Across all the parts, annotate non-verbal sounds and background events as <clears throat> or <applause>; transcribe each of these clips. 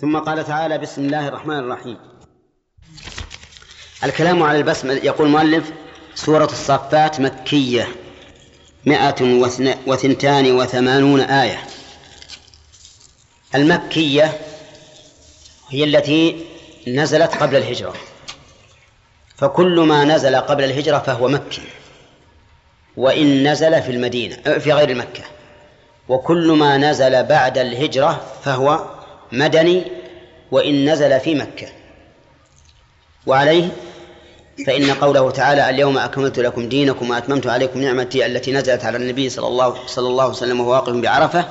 ثم قال تعالى بسم الله الرحمن الرحيم. الكلام على البسمة يقول المؤلف سورة الصفات مكية مائة وثنتان وثمانون آية. المكية هي التي نزلت قبل الهجرة. فكل ما نزل قبل الهجرة فهو مكي. وإن نزل في المدينة في غير مكة. وكل ما نزل بعد الهجرة فهو مدني وإن نزل في مكة. وعليه فإن قوله تعالى اليوم أكملت لكم دينكم وأتممت عليكم نعمتي التي نزلت على النبي صلى الله صلى الله عليه وسلم وهو واقف بعرفة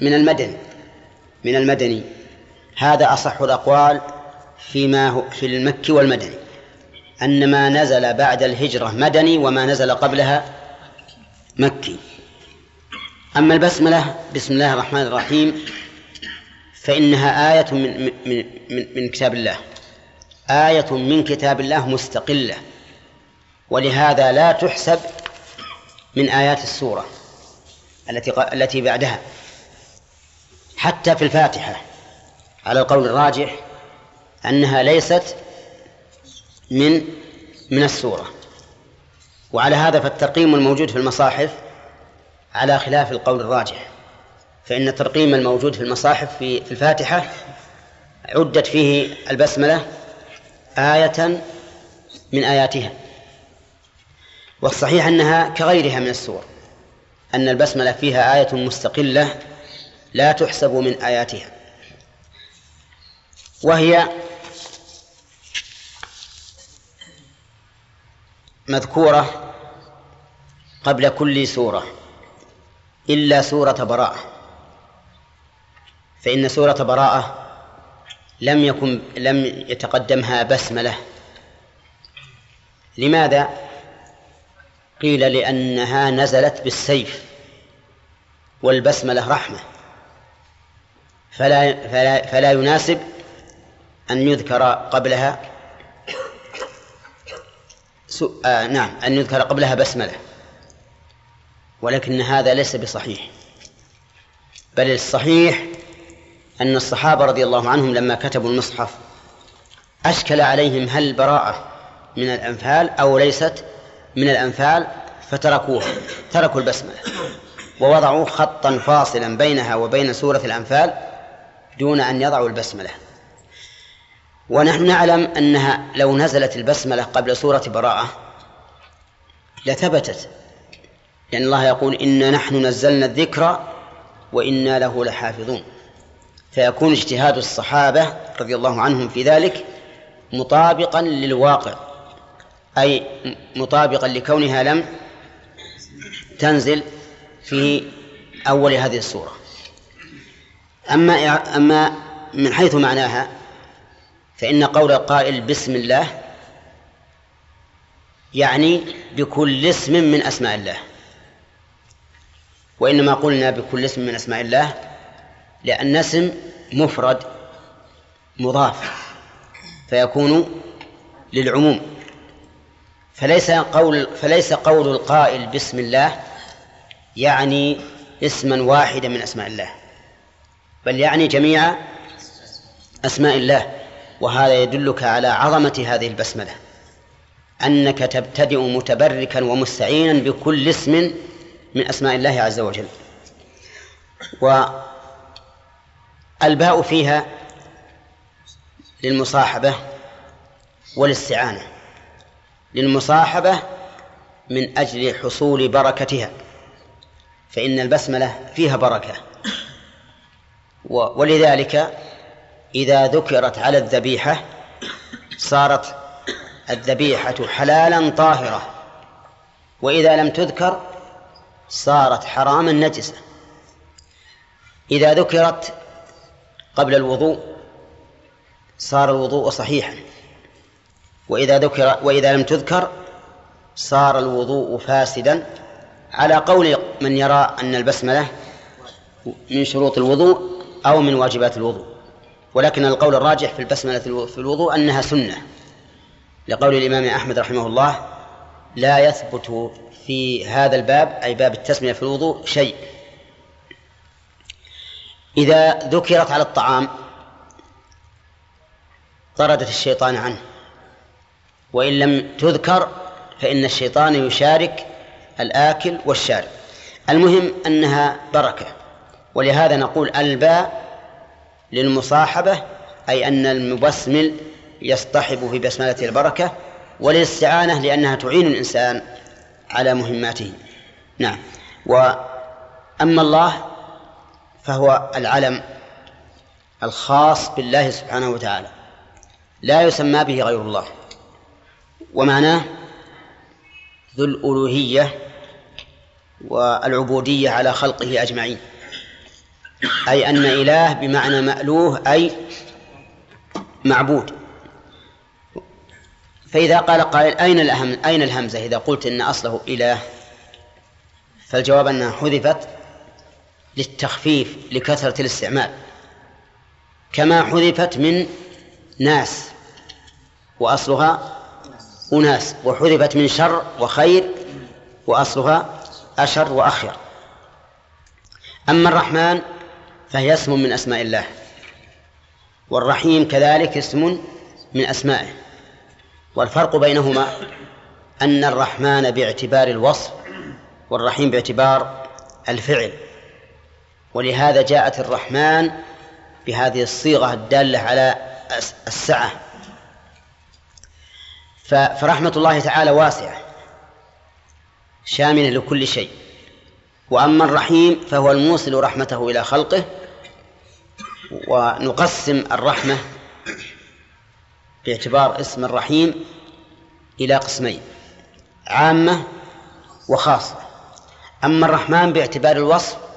من المدني من المدني. هذا أصح الأقوال فيما هو في المكي والمدني أن ما نزل بعد الهجرة مدني وما نزل قبلها مكي. أما البسملة بسم الله الرحمن الرحيم. فإنها آية من, من, من, من كتاب الله. آية من كتاب الله مستقلة. ولهذا لا تحسب من آيات السورة التي التي بعدها. حتى في الفاتحة على القول الراجح أنها ليست من من السورة. وعلى هذا فالترقيم الموجود في المصاحف على خلاف القول الراجح. فإن الترقيم الموجود في المصاحف في الفاتحة عدت فيه البسملة آية من آياتها. والصحيح أنها كغيرها من السور أن البسملة فيها آية مستقلة لا تحسب من آياتها. وهي مذكورة قبل كل سورة إلا سورة براءة. فإن سورة براءة لم يكن لم يتقدمها بسملة. لماذا؟ قيل لأنها نزلت بالسيف والبسملة رحمة. فلا فلا, فلا يناسب أن يذكر قبلها آه نعم أن يذكر قبلها بسملة. ولكن هذا ليس بصحيح. بل الصحيح أن الصحابة رضي الله عنهم لما كتبوا المصحف أشكل عليهم هل البراءة من الأنفال أو ليست من الأنفال فتركوها. تركوا البسملة. ووضعوا خطا فاصلا بينها وبين سورة الأنفال دون أن يضعوا البسملة. ونحن نعلم أنها لو نزلت البسملة قبل سورة براءة لثبتت. لأن الله يقول إنا نحن نزلنا الذكر وإنا له لحافظون. فيكون اجتهاد الصحابة رضي الله عنهم في ذلك مطابقا للواقع أي مطابقا لكونها لم تنزل في أول هذه السورة أما أما من حيث معناها فإن قول القائل بسم الله يعني بكل اسم من أسماء الله وإنما قلنا بكل اسم من أسماء الله لأن اسم مفرد مضاف فيكون للعموم. فليس قول فليس قول القائل بسم الله يعني اسما واحدا من أسماء الله بل يعني جميع أسماء الله وهذا يدلك على عظمة هذه البسملة أنك تبتدئ متبركا ومستعينا بكل اسم من أسماء الله عز وجل. و الباء فيها للمصاحبة والاستعانة للمصاحبة من أجل حصول بركتها فإن البسملة فيها بركة. ولذلك إذا ذكرت على الذبيحة صارت الذبيحة حلالا طاهرة وإذا لم تذكر صارت حراما نجسة. إذا ذكرت قبل الوضوء صار الوضوء صحيحا. وإذا ذكر وإذا لم تذكر صار الوضوء فاسدا على قول من يرى أن البسملة من شروط الوضوء أو من واجبات الوضوء. ولكن القول الراجح في البسملة في الوضوء أنها سنة. لقول الإمام أحمد رحمه الله لا يثبت في هذا الباب أي باب التسمية في الوضوء شيء. إذا ذكرت على الطعام طردت الشيطان عنه وإن لم تذكر فإن الشيطان يشارك الآكل والشارب. المهم أنها بركة ولهذا نقول الباء للمصاحبة أي أن المبسمل يصطحب في بسملة البركة وللاستعانة لأنها تعين الإنسان على مهماته. نعم. وأما الله فهو العلم الخاص بالله سبحانه وتعالى. لا يسمى به غير الله. ومعناه ذو الألوهية والعبودية على خلقه أجمعين. أي أن إله بمعنى مألوه أي معبود. فإذا قال قائل أين الأهم أين الهمزة؟ إذا قلت إن أصله إله فالجواب أنها حذفت للتخفيف لكثرة الاستعمال كما حذفت من ناس وأصلها أناس وحذفت من شر وخير وأصلها أشر وأخير. أما الرحمن فهي اسم من أسماء الله والرحيم كذلك اسم من أسمائه. والفرق بينهما أن الرحمن باعتبار الوصف والرحيم باعتبار الفعل. ولهذا جاءت الرحمن بهذه الصيغة الدالة على السعة. فرحمة الله تعالى واسعة شاملة لكل شيء. وأما الرحيم فهو الموصل رحمته إلى خلقه ونقسم الرحمة باعتبار اسم الرحيم إلى قسمين عامة وخاصة. أما الرحمن باعتبار الوصف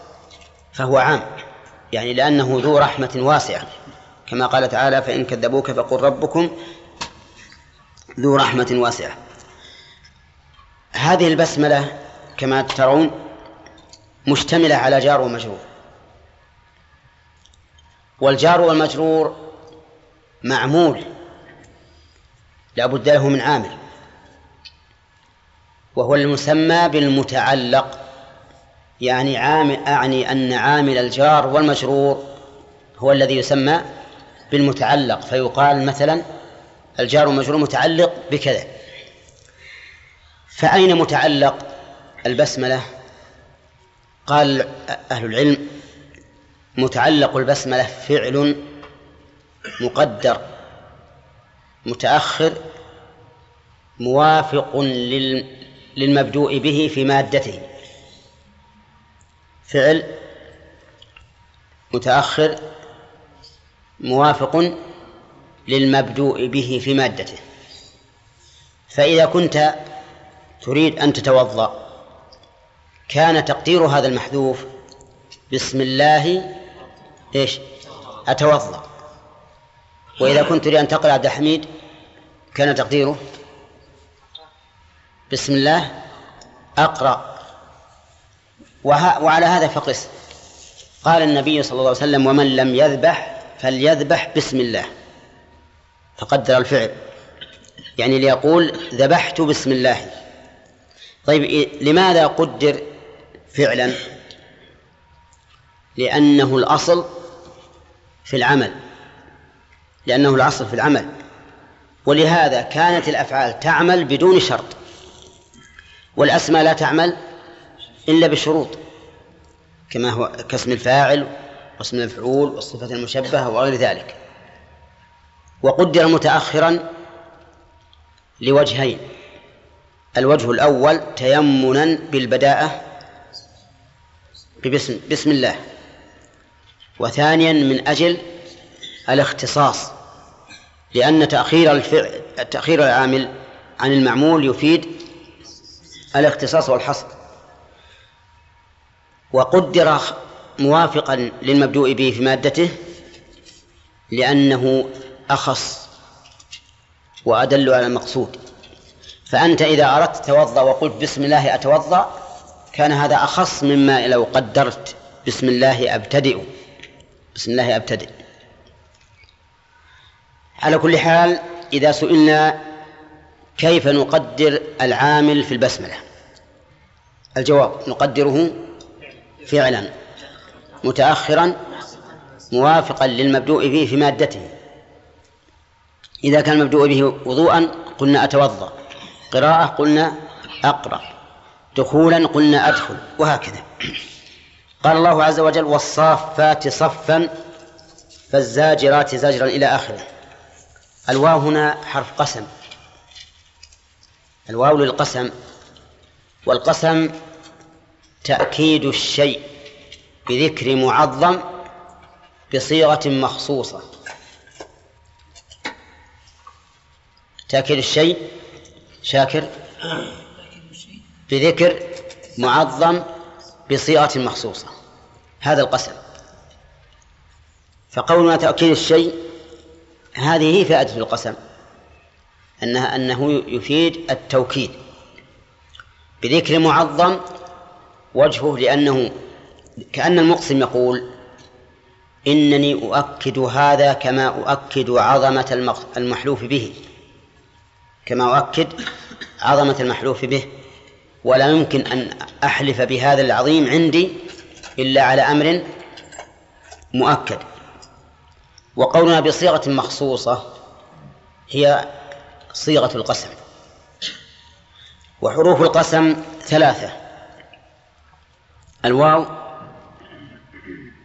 فهو عام يعني لأنه ذو رحمة واسعة. كما قال تعالى فإن كذبوك فقل ربكم ذو رحمة واسعة. هذه البسملة كما ترون مشتملة على جار ومجرور. والجار والمجرور معمول لا بد له من عامل وهو المسمى بالمتعلق. يعني عامل أعني أن عامل الجار والمجرور هو الذي يسمى بالمتعلق فيقال مثلا الجار والمجرور متعلق بكذا. فأين متعلق البسملة؟ قال أهل العلم متعلق البسملة فعل مقدر متأخر موافق للمبدوء به في مادته. فعل متأخر موافق للمبدوء به في مادته. فإذا كنت تريد أن تتوضأ كان تقدير هذا المحذوف بسم الله إيش؟ أتوضأ. وإذا كنت تريد أن تقرأ عبد الحميد كان تقديره بسم الله أقرأ. وعلى هذا فقس. قال النبي صلى الله عليه وسلم ومن لم يذبح فليذبح بسم الله. فقدر الفعل. يعني ليقول ذبحت بسم الله. طيب لماذا قدر فعلا؟ لأنه الأصل في العمل. لأنه الأصل في العمل. ولهذا كانت الأفعال تعمل بدون شرط. والأسماء لا تعمل إلا بشروط كما هو كاسم الفاعل واسم المفعول والصفة المشبهة وغير ذلك. وقدر متأخرا لوجهين الوجه الأول تيمنا بالبداءة ببسم بسم الله وثانيا من أجل الاختصاص لأن تأخير الفعل تأخير العامل عن المعمول يفيد الاختصاص والحصر. وقدر موافقا للمبدوء به في مادته لأنه أخص وأدل على المقصود. فأنت إذا أردت توضأ وقلت بسم الله أتوضأ كان هذا أخص مما لو قدرت بسم الله أبتدئ. بسم الله أبتدئ. على كل حال إذا سئلنا كيف نقدر العامل في البسملة؟ الجواب نقدره فعلا متأخرا موافقا للمبدوء به في مادته. إذا كان المبدوء به وضوءا قلنا أتوضأ. قراءة قلنا أقرأ. دخولا قلنا أدخل. وهكذا. قال الله عز وجل والصافات صفا فالزاجرات زجرا إلى آخره. الواو هنا حرف قسم. الواو للقسم والقسم تأكيد الشيء بذكر معظم بصيغة مخصوصة. تأكيد الشيء شاكر بذكر معظم بصيغة مخصوصة. هذا القسم. فقولنا تأكيد الشيء هذه هي فائدة القسم أنها أنه يفيد التوكيد بذكر معظم وجهه لأنه كأن المقسم يقول إنني أؤكد هذا كما أؤكد عظمة المحلوف به. كما أؤكد عظمة المحلوف به. ولا يمكن أن أحلف بهذا العظيم عندي إلا على أمر مؤكد. وقولنا بصيغة مخصوصة هي صيغة القسم. وحروف القسم ثلاثة. الواو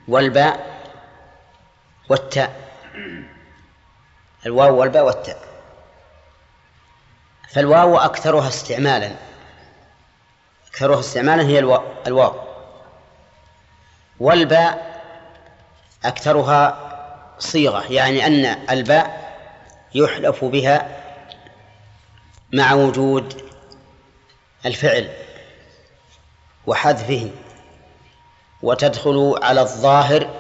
والباء والتاء. الواو والباء والتاء. فالواو أكثرها استعمالا. أكثرها استعمالا هي الواو والباء أكثرها صيغة يعني أن الباء يحلف بها مع وجود الفعل وحذفه. وتدخل على الظاهر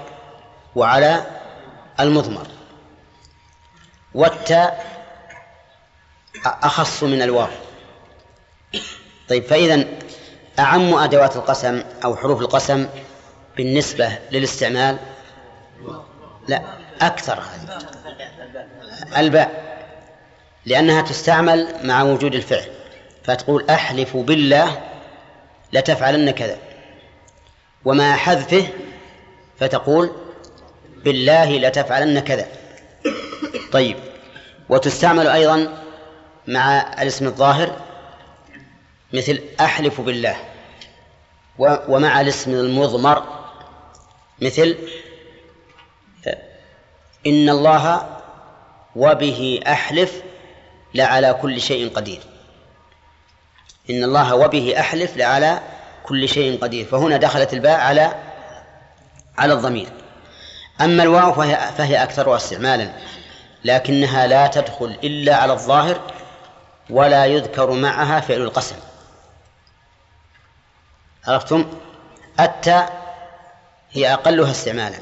وعلى المضمر. والتاء أخص من الواو. طيب فإذا أعم أدوات القسم أو حروف القسم بالنسبة للاستعمال؟ لا أكثر الباء لأنها تستعمل مع وجود الفعل فتقول أحلف بالله لتفعلن كذا. ومع حذفه فتقول بالله لتفعلن كذا. طيب وتستعمل أيضا مع الاسم الظاهر مثل أحلف بالله ومع الاسم المضمر مثل إن الله وبه أحلف لعلى كل شيء قدير. إن الله وبه أحلف لعلى كل شيء قدير. فهنا دخلت الباء على على الضمير. أما الواو فهي, فهي أكثرها استعمالا لكنها لا تدخل إلا على الظاهر ولا يذكر معها فعل القسم. عرفتم؟ التاء هي أقلها استعمالا.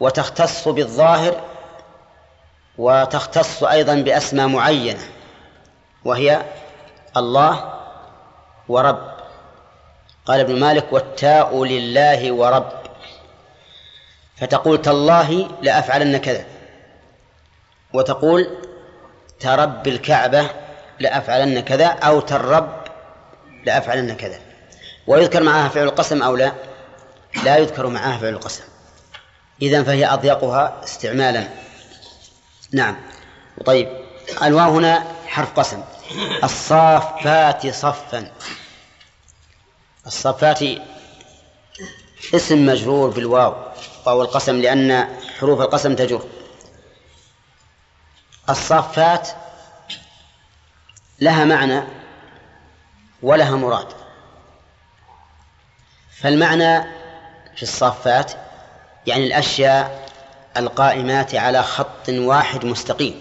وتختص بالظاهر وتختص أيضا بأسماء معينة وهي الله ورب. قال ابن مالك والتاء لله ورب. فتقول تالله لأفعلن كذا. وتقول ترب الكعبة لأفعلن كذا أو ترب لأفعلن كذا. ويذكر معها فعل القسم أو لا؟ لا يذكر معها فعل القسم. إذن فهي أضيقها استعمالا. نعم. طيب الواو هنا حرف قسم. الصافات صفا. الصفات اسم مجرور بالواو واو القسم لأن حروف القسم تجر. الصافات لها معنى ولها مراد. فالمعنى في الصافات يعني الأشياء القائمات على خط واحد مستقيم.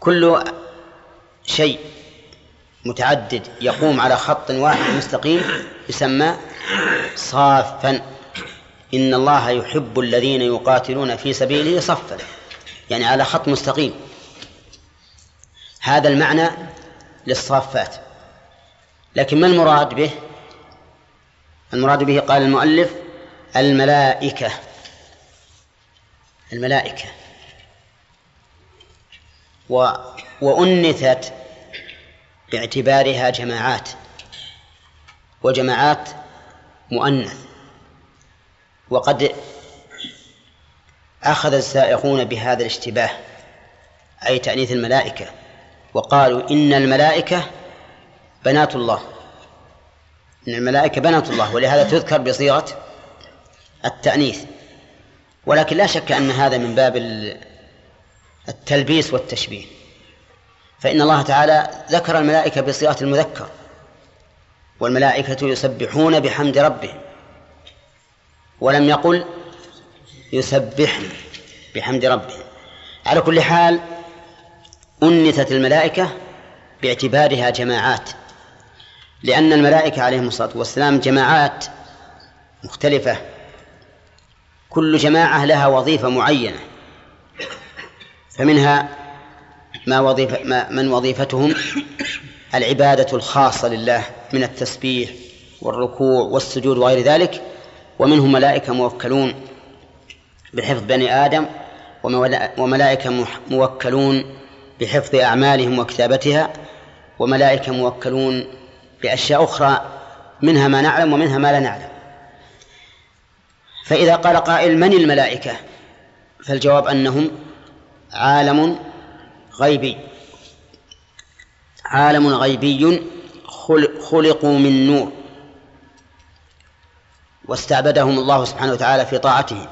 كل شيء متعدد يقوم على خط واحد مستقيم يسمى صافا. إن الله يحب الذين يقاتلون في سبيله صفا يعني على خط مستقيم. هذا المعنى للصافات. لكن ما المراد به؟ المراد به قال المؤلف الملائكة. الملائكة. و وأنثت باعتبارها جماعات وجماعات مؤنث. وقد أخذ السائقون بهذا الاشتباه أي تأنيث الملائكة وقالوا إن الملائكة بنات الله. إن الملائكة بنات الله ولهذا تذكر بصيغة التأنيث. ولكن لا شك أن هذا من باب التلبيس والتشبيه. فإن الله تعالى ذكر الملائكة بصيغة المذكر والملائكة يسبحون بحمد ربهم ولم يقل يسبحن بحمد ربهم. على كل حال أنثت الملائكة باعتبارها جماعات لأن الملائكة عليهم الصلاة والسلام جماعات مختلفة. كل جماعة لها وظيفة معينة فمنها ما وظيفة ما من وظيفتهم العبادة الخاصة لله من التسبيح والركوع والسجود وغير ذلك ومنهم ملائكة موكلون بحفظ بني آدم وملائكة موكلون بحفظ أعمالهم وكتابتها وملائكة موكلون بأشياء أخرى منها ما نعلم ومنها ما لا نعلم. فإذا قال قائل من الملائكة؟ فالجواب أنهم عالم غيبي. عالم غيبي خلقوا من نور. واستعبدهم الله سبحانه وتعالى في طاعته.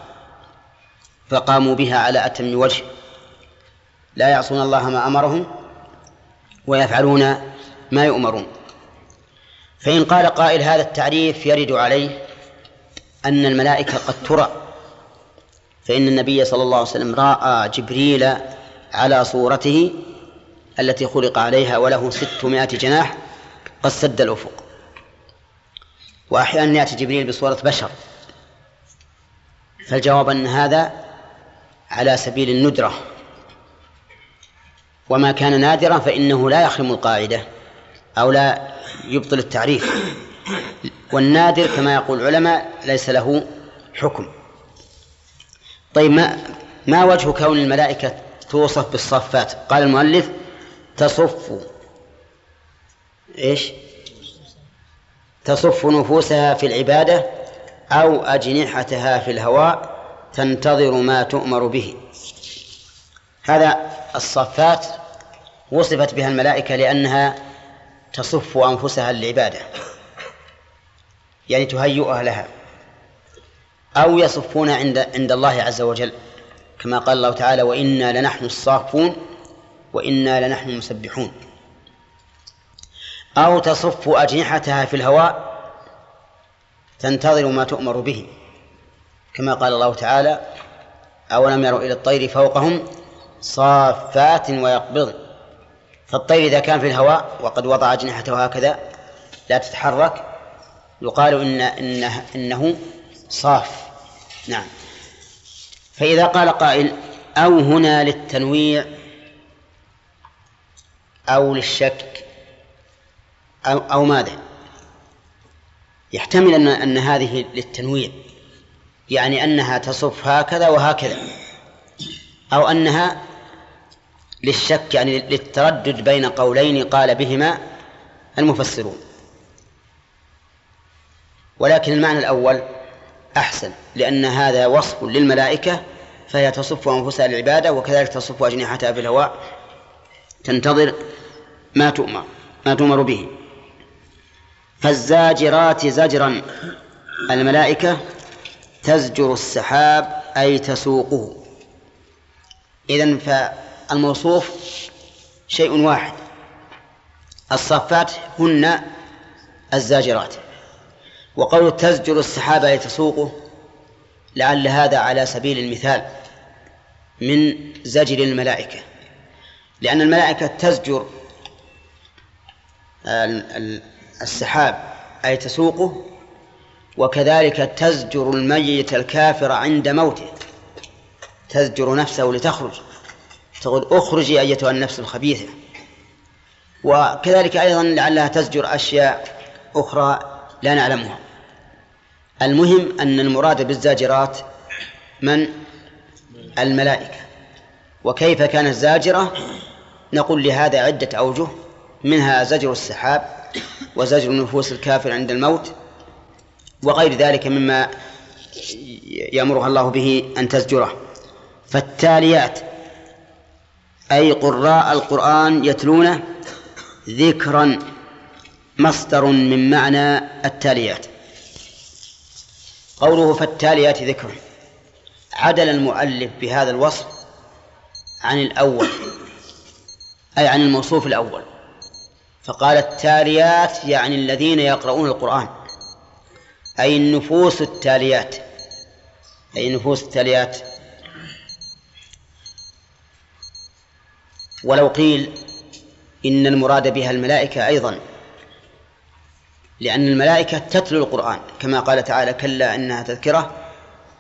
فقاموا بها على أتم وجه. لا يعصون الله ما أمرهم ويفعلون ما يؤمرون. فإن قال قائل هذا التعريف يرد عليه أن الملائكة قد ترى. فإن النبي صلى الله عليه وسلم رأى جبريل على صورته التي خلق عليها وله ستمائة جناح قد سد الأفق. وأحيانا يأتي جبريل بصورة بشر. فالجواب أن هذا على سبيل الندرة. وما كان نادرا فإنه لا يخرم القاعدة أو لا يبطل التعريف. والنادر كما يقول العلماء ليس له حكم. طيب ما ما وجه كون الملائكة توصف بالصفات. قال المؤلف تصف إيش؟ تصف نفوسها في العبادة أو أجنحتها في الهواء تنتظر ما تؤمر به. هذا الصفات وصفت بها الملائكة لأنها تصف أنفسها للعبادة. يعني تهيئها لها. أو يصفون عند عند الله عز وجل. كما قال الله تعالى وإنا لنحن الصافون وإنا لنحن المسبحون. أو تصف أجنحتها في الهواء تنتظر ما تؤمر به. كما قال الله تعالى أولم يروا إلى الطير فوقهم صافات ويقبضن فالطير إذا كان في الهواء وقد وضع أجنحته هكذا لا تتحرك يقال إن إنه, إنه صاف. نعم. فإذا قال قائل أو هنا للتنويع أو للشك أو, أو ماذا؟ يحتمل أن أن هذه للتنويع يعني أنها تصف هكذا وهكذا أو أنها للشك يعني للتردد بين قولين قال بهما المفسرون. ولكن المعنى الأول أحسن لأن هذا وصف للملائكة فهي تصف أنفسها للعبادة وكذلك تصف أجنحتها في الهواء. تنتظر ما تؤمر ما تؤمر به. فالزاجرات زجرا. الملائكة تزجر السحاب أي تسوقه. إذن فالموصوف شيء واحد. الصفات هن الزاجرات. وقول تزجر السحاب أي تسوقه لعل هذا على سبيل المثال من زجر الملائكة. لأن الملائكة تزجر السحاب أي تسوقه وكذلك تزجر الميت الكافر عند موته. تزجر نفسه لتخرج. تقول اخرجي أيتها النفس الخبيثة. وكذلك أيضا لعلها تزجر أشياء أخرى لا نعلمها. المهم أن المراد بالزاجرات من؟ الملائكة. وكيف كانت زاجرة نقول لهذا عدة أوجه منها زجر السحاب وزجر نفوس الكافر عند الموت وغير ذلك مما يأمرها الله به أن تزجره. فالتاليات أي قراء القرآن يتلونه ذكرا مصدر من معنى التاليات. قوله فالتاليات ذكرا عدل المؤلف بهذا الوصف عن الأول أي عن الموصوف الأول. فقال التاليات يعني الذين يقرؤون القرآن. أي النفوس التاليات. أي النفوس التاليات. ولو قيل إن المراد بها الملائكة أيضا. لأن الملائكة تتلو القرآن كما قال تعالى كلا إنها تذكرة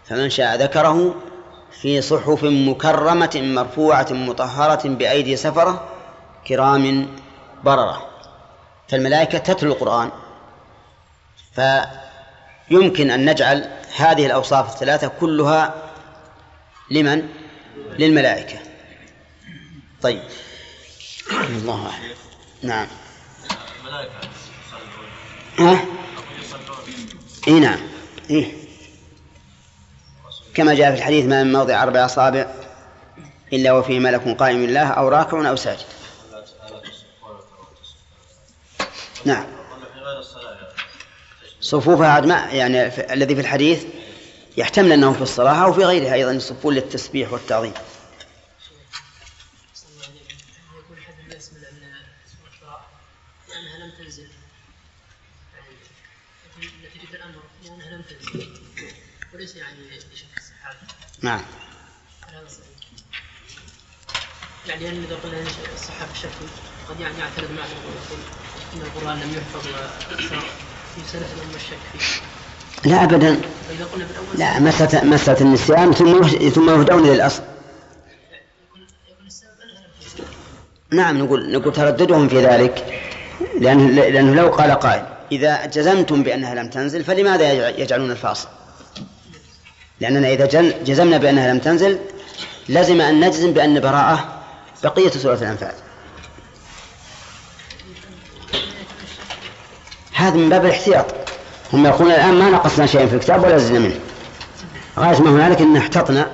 فمن شاء ذكره في صحف مكرمة مرفوعة مطهرة بأيدي سفرة كرام بررة. فالملائكة تتلو القرآن فيمكن أن نجعل هذه الأوصاف الثلاثة كلها لمن؟ للملائكة. طيب. الله أعلم. نعم. الملائكة. ها؟ إي نعم إيه؟ كما جاء في الحديث ما من موضع أربع أصابع إلا وفيه ملك قائم الله أو راكع أو ساجد نعم صفوفها عاد ما يعني الذي في الحديث يحتمل أنه في الصلاة أو في غيرها أيضا يصفون للتسبيح والتعظيم وليس يعني بشك الصحابة نعم. يعني إذا قلنا الصحابة شكوا قد يعني يعترض معنا ويقول إن القرآن لم يحفظ في سنة الأمة الشك فيه. لا ابدا. لا مسألة مسألة النسيان ثم ثم يهدون إلى الاصل نعم نقول نقول ترددهم في ذلك لأنه, لأنه لو قال قائل إذا جزمتم بأنها لم تنزل فلماذا يجعلون الفاصل؟ لأننا إذا جزمنا بأنها لم تنزل لزم أن نجزم بأن براءة بقية سورة الأنفال. هذا من باب الاحتياط. هم يقولون الآن ما نقصنا شيئا في الكتاب ولا زدنا منه. غاية ما هنالك أن احتطنا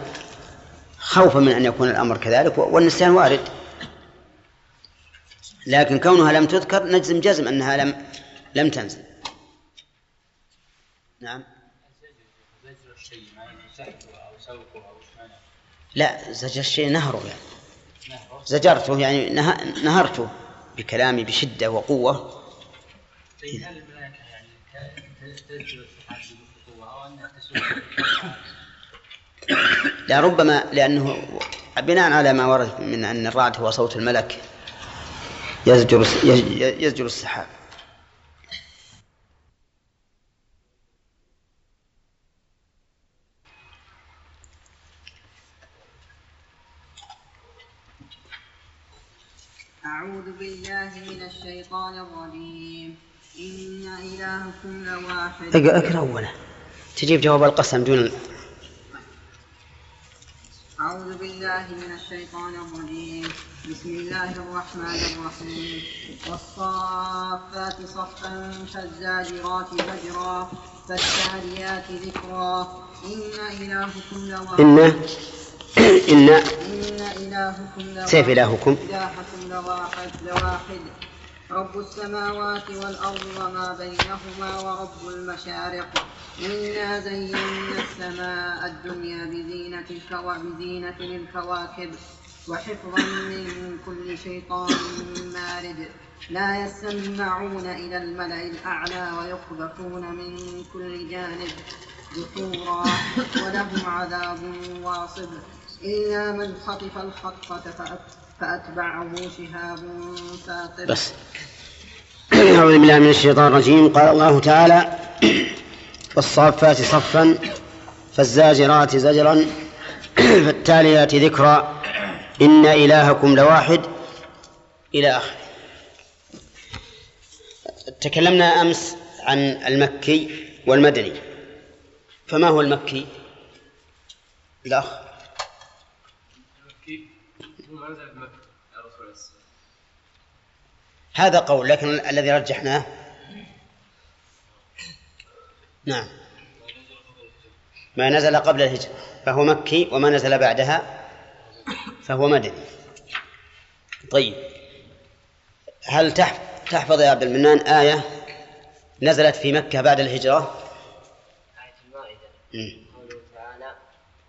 خوفا من أن يكون الأمر كذلك والنسيان وارد. لكن كونها لم تذكر نجزم جزم أنها لم لم تنزل. نعم. لا زجر الشيء نهره يعني. زجرته يعني نهرته بكلامي بشدة وقوة. لا ربما لأنه بناء على ما ورد من أن الرعد هو صوت الملك يزجر يزجر السحاب. أعوذ بالله من الشيطان الرجيم. إن إلهكم لواحد. إقرأ أولا. تجيب جواب القسم دون أعوذ بالله من الشيطان الرجيم. بسم الله الرحمن الرحيم. والصافات صفا فالزاجرات زجرا فالتاليات ذكرا. إن إلهكم لواحد. إن <coughs> إن إن إلهكم. لواحد سيف إلهكم إلهكم لواحد لواحد. رب السماوات والأرض وما بينهما ورب المشارق. إنا زينا السماء الدنيا بزينة. بزينة الكواكب. وحفظا من كل شيطان مارد. لا يسمعون إلى الملأ الأعلى ويقذفون من كل جانب. دحورا ولهم عذاب واصب. إلا من خطف الخطفة فأتبعه شهاب ثاقب بس. <clears throat> أعوذ بالله من الشيطان الرجيم. قال الله تعالى <clears throat> والصافات صفا فالزاجرات زجرا <clears throat> فالتاليات ذكرا إن إلهكم لواحد إلى آخره. تكلمنا أمس عن المكي والمدني. فما هو المكي؟ الأخ المكي هو مكة يا رسول الله هذا قول لكن الذي رجحناه. نعم. ما نزل قبل الهجرة فهو مكي وما نزل بعدها فهو مدني. طيب. هل تحفظ يا عبد المنان آية نزلت في مكة بعد الهجرة؟ آية المائدة. قوله تعالى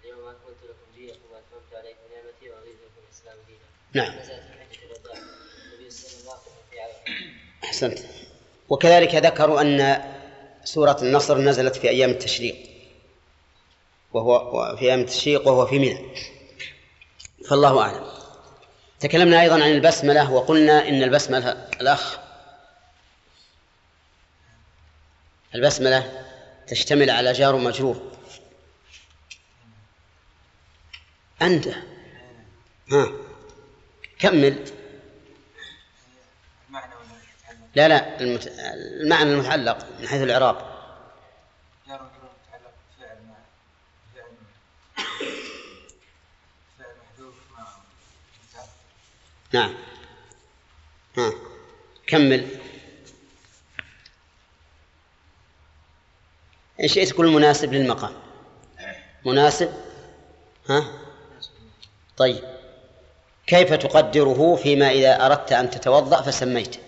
اليوم أكملت لكم دينكم وأتممت عليكم نعمتي ورضيت لكم الإسلام دينا. نعم نزلت في حجة الوداع النبي صلى الله عليه وسلم أحسنت. وكذلك ذكروا أن سورة النصر نزلت في أيام التشريق وهو في أيام التشريق وهو في منى. فالله أعلم. تكلمنا أيضا عن البسملة وقلنا إن البسملة الأخ. البسملة تشتمل على جار ومجرور أنت. ها. كمل. لا لا المعنى المتعلق من حيث الإعراب. نعم. ها كمل. إن شئت كل مناسب للمقام. مناسب؟ ها؟ طيب. كيف تقدره فيما إذا أردت أن تتوضأ فسميت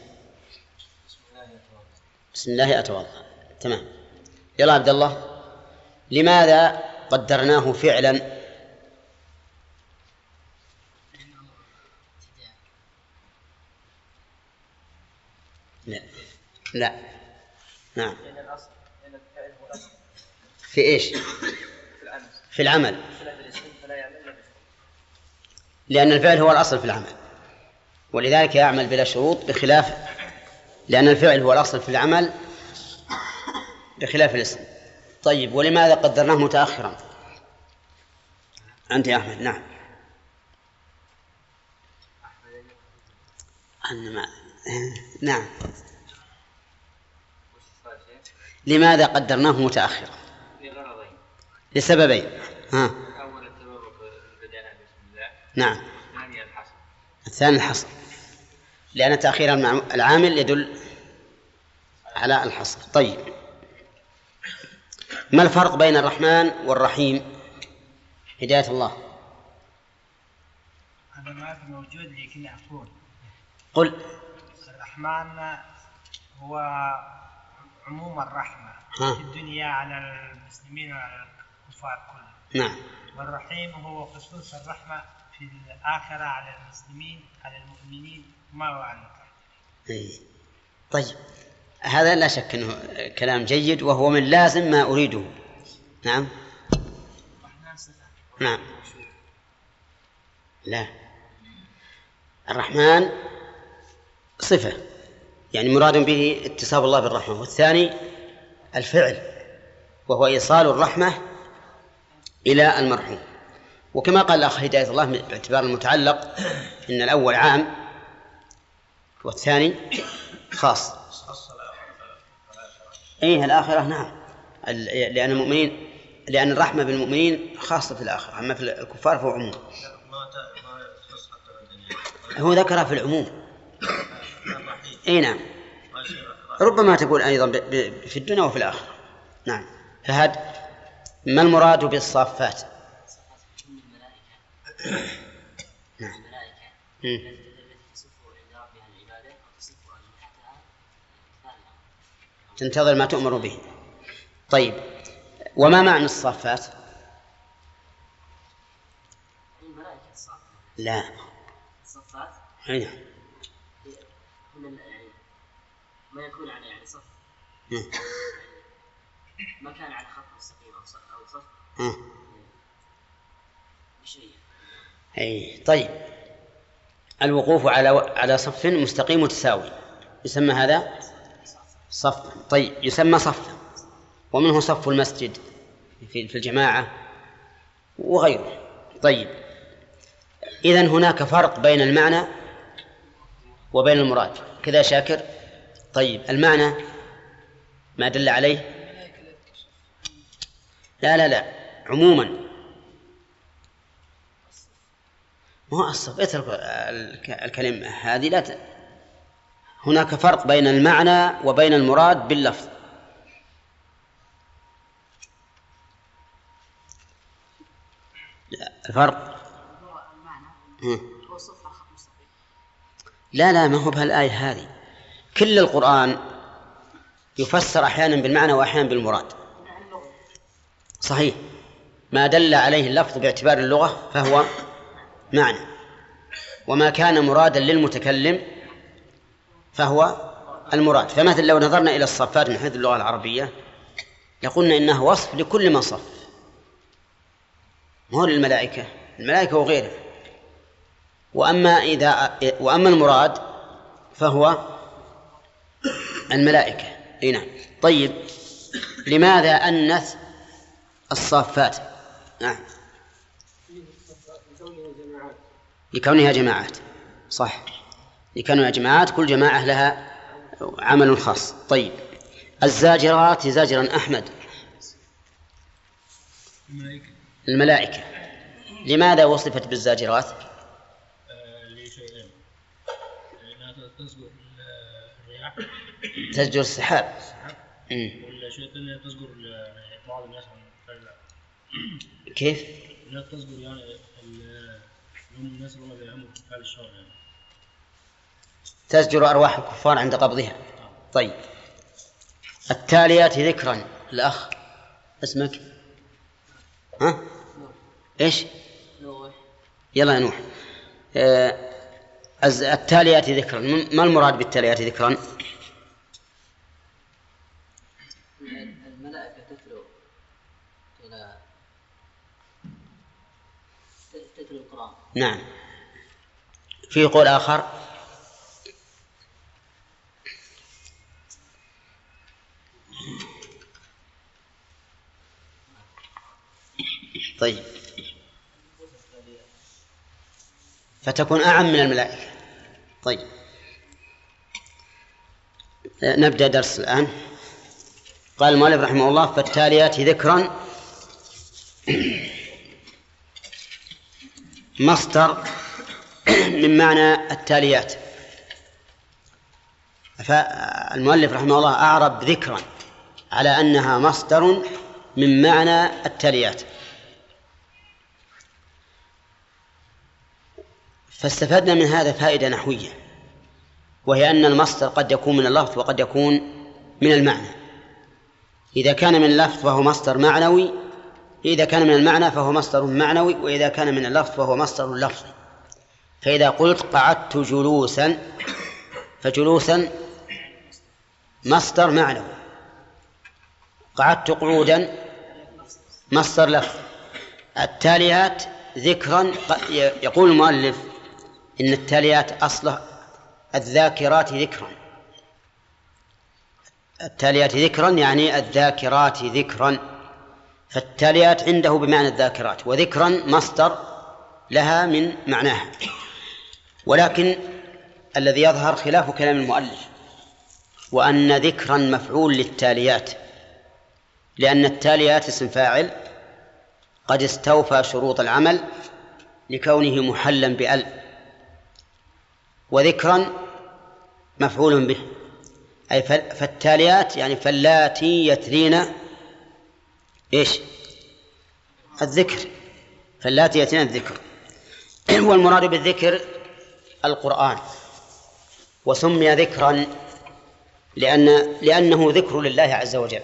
بسم الله أتوضأ تمام. يلا عبد الله لماذا قدرناه فعلا؟ لا. لا. نعم. في إيش؟ في العمل. لأن الفعل هو الأصل في العمل. ولذلك يعمل بلا شروط بخلاف لأن الفعل هو الأصل في العمل بخلاف الاسم. طيب ولماذا قدرناه متأخرا؟ أنت يا أحمد نعم. أنا ما نعم. لماذا قدرناه متأخرا؟ لغرضين لسببين. ها. أول التبرك بالبدانة بسم الله. نعم. الثاني الحصر. الثاني الحصر. لأن تأخير العامل يدل على الحصر. طيب. ما الفرق بين الرحمن والرحيم؟ هداية الله. هذا ما موجود لكن يعفون قل. الرحمن هو عموم الرحمة ها. في الدنيا على المسلمين وعلى الكفار كلهم. نعم. والرحيم هو خصوص الرحمة في الآخرة على المسلمين على المؤمنين. ما هو على الكافرين إيه. طيب. هذا لا شك إنه كلام جيد وهو من لازم ما أريده. نعم. نعم. لا. الرحمن صفة. يعني مراد به اتصاب الله بالرحمة. والثاني الفعل. وهو إيصال الرحمة إلى المرحوم. وكما قال الأخ هداية الله باعتبار المتعلق إن الأول عام والثاني خاص. أيه الآخرة نعم. لأن المؤمنين لأن الرحمة بالمؤمنين خاصة في الآخرة أما في الكفار فهو عموم. هو ذكرها في العموم. اي نعم. ربما تقول ب- في الدنيا وفي الآخرة. نعم. فهد ما المراد بالصافات؟ نعم الملائكة مم. التي تصف عند ربها العبادة أو تصف أجنحتها ثانية تنتظر ما تؤمر به. طيب وما معنى الصافات لا. الصفات؟ أي نعم. يعني ما يكون على يعني صف. ما كان على خط مستقيم أو صف أو صف. بشيء. أي. طيب. الوقوف على على صف مستقيم متساوي. يسمى هذا؟ صف طيب يسمى صفا ومنه صف المسجد في الجماعة وغيره. طيب إذا هناك فرق بين المعنى وبين المراد. كذا شاكر. طيب المعنى ما دل عليه؟ لا لا لا عموما. ما هو الصف؟ اترك الك- الكلمة هذه لا. هناك فرق بين المعنى وبين المراد باللفظ. الفرق؟ لا لا ما هو بهالآية هذه. كل القرآن يفسر أحيانا بالمعنى وأحيانا بالمراد. صحيح. ما دل عليه اللفظ باعتبار اللغة فهو معنى. وما كان مرادا للمتكلم فهو المراد. فمثلا لو نظرنا إلى الصفات من حيث اللغة العربية لقلنا إنه وصف لكل من صف. ما هو للملائكة؟ الملائكة وغيرها وأما إذا وأما المراد فهو الملائكة. أي نعم. طيب لماذا أنث الصافات نعم. لكونها جماعات. صح. لكونها جماعات كل جماعة لها عمل خاص. طيب الزاجرات زاجرا أحمد. الملائكة. الملائكة لماذا وصفت بالزاجرات؟ تزجر الرياح السحاب. بعض الناس كيف؟ لا تزجر يعني الناس اللي فعل يعني. تزجر أرواح الكفار عند قبضها. طيب. التاليات ذكرا. الأخ اسمك؟ ها؟ إيش؟ نوح يلا يا نوح. آه التاليات ذكرا. ما المراد بالتاليات ذكرا؟ الملائكة تتلو إلى تتلو القرآن. نعم. في قول آخر؟ طيب. فتكون أعم من الملائكة. طيب. نبدأ درس الآن. قال المؤلف رحمه الله فالتاليات ذكرا. مصدر من معنى التاليات. فالمؤلف رحمه الله أعرب ذكرا على أنها مصدر من معنى التاليات. فاستفدنا من هذا فائدة نحوية وهي أن المصدر قد يكون من اللفظ وقد يكون من المعنى. إذا كان من اللفظ فهو مصدر معنوي إذا كان من المعنى فهو مصدر معنوي وإذا كان من اللفظ فهو مصدر لفظي. فإذا قلت قعدت جلوسا فجلوسا مصدر معنوي. قعدت قعودا مصدر لفظ التاليات ذكرا يقول المؤلف إن التاليات أصله الذاكرات ذكرا. التاليات ذكرا يعني الذاكرات ذكرا. فالتاليات عنده بمعنى الذاكرات وذكرا مصدر لها من معناها. ولكن الذي يظهر خلاف كلام المؤلف وأن ذكرا مفعول للتاليات لأن التاليات اسم فاعل قد استوفى شروط العمل لكونه محلا بأل. وذكرا مفعول به. أي فالتاليات يعني فاللاتي يتلين إيش؟ الذكر. فاللاتي يتلين الذكر. <clears throat> والمراد بالذكر القرآن. وسمي ذكرا لأن لأنه ذكر لله عز وجل.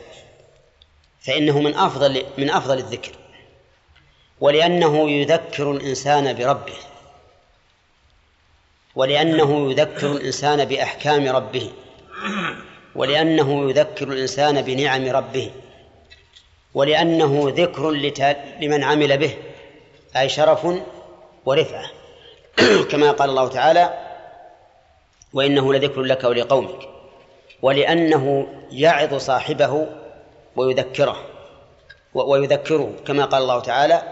فإنه من أفضل من أفضل الذكر. ولأنه يذكر الإنسان بربه. ولأنه يذكر الإنسان بأحكام ربه. ولأنه يذكر الإنسان بنعم ربه. ولأنه ذكر لمن عمل به أي شرف ورفعة. <clears throat> كما قال الله تعالى وإنه لذكر لك ولقومك. ولأنه يعظ صاحبه ويذكره. ويذكره. كما قال الله تعالى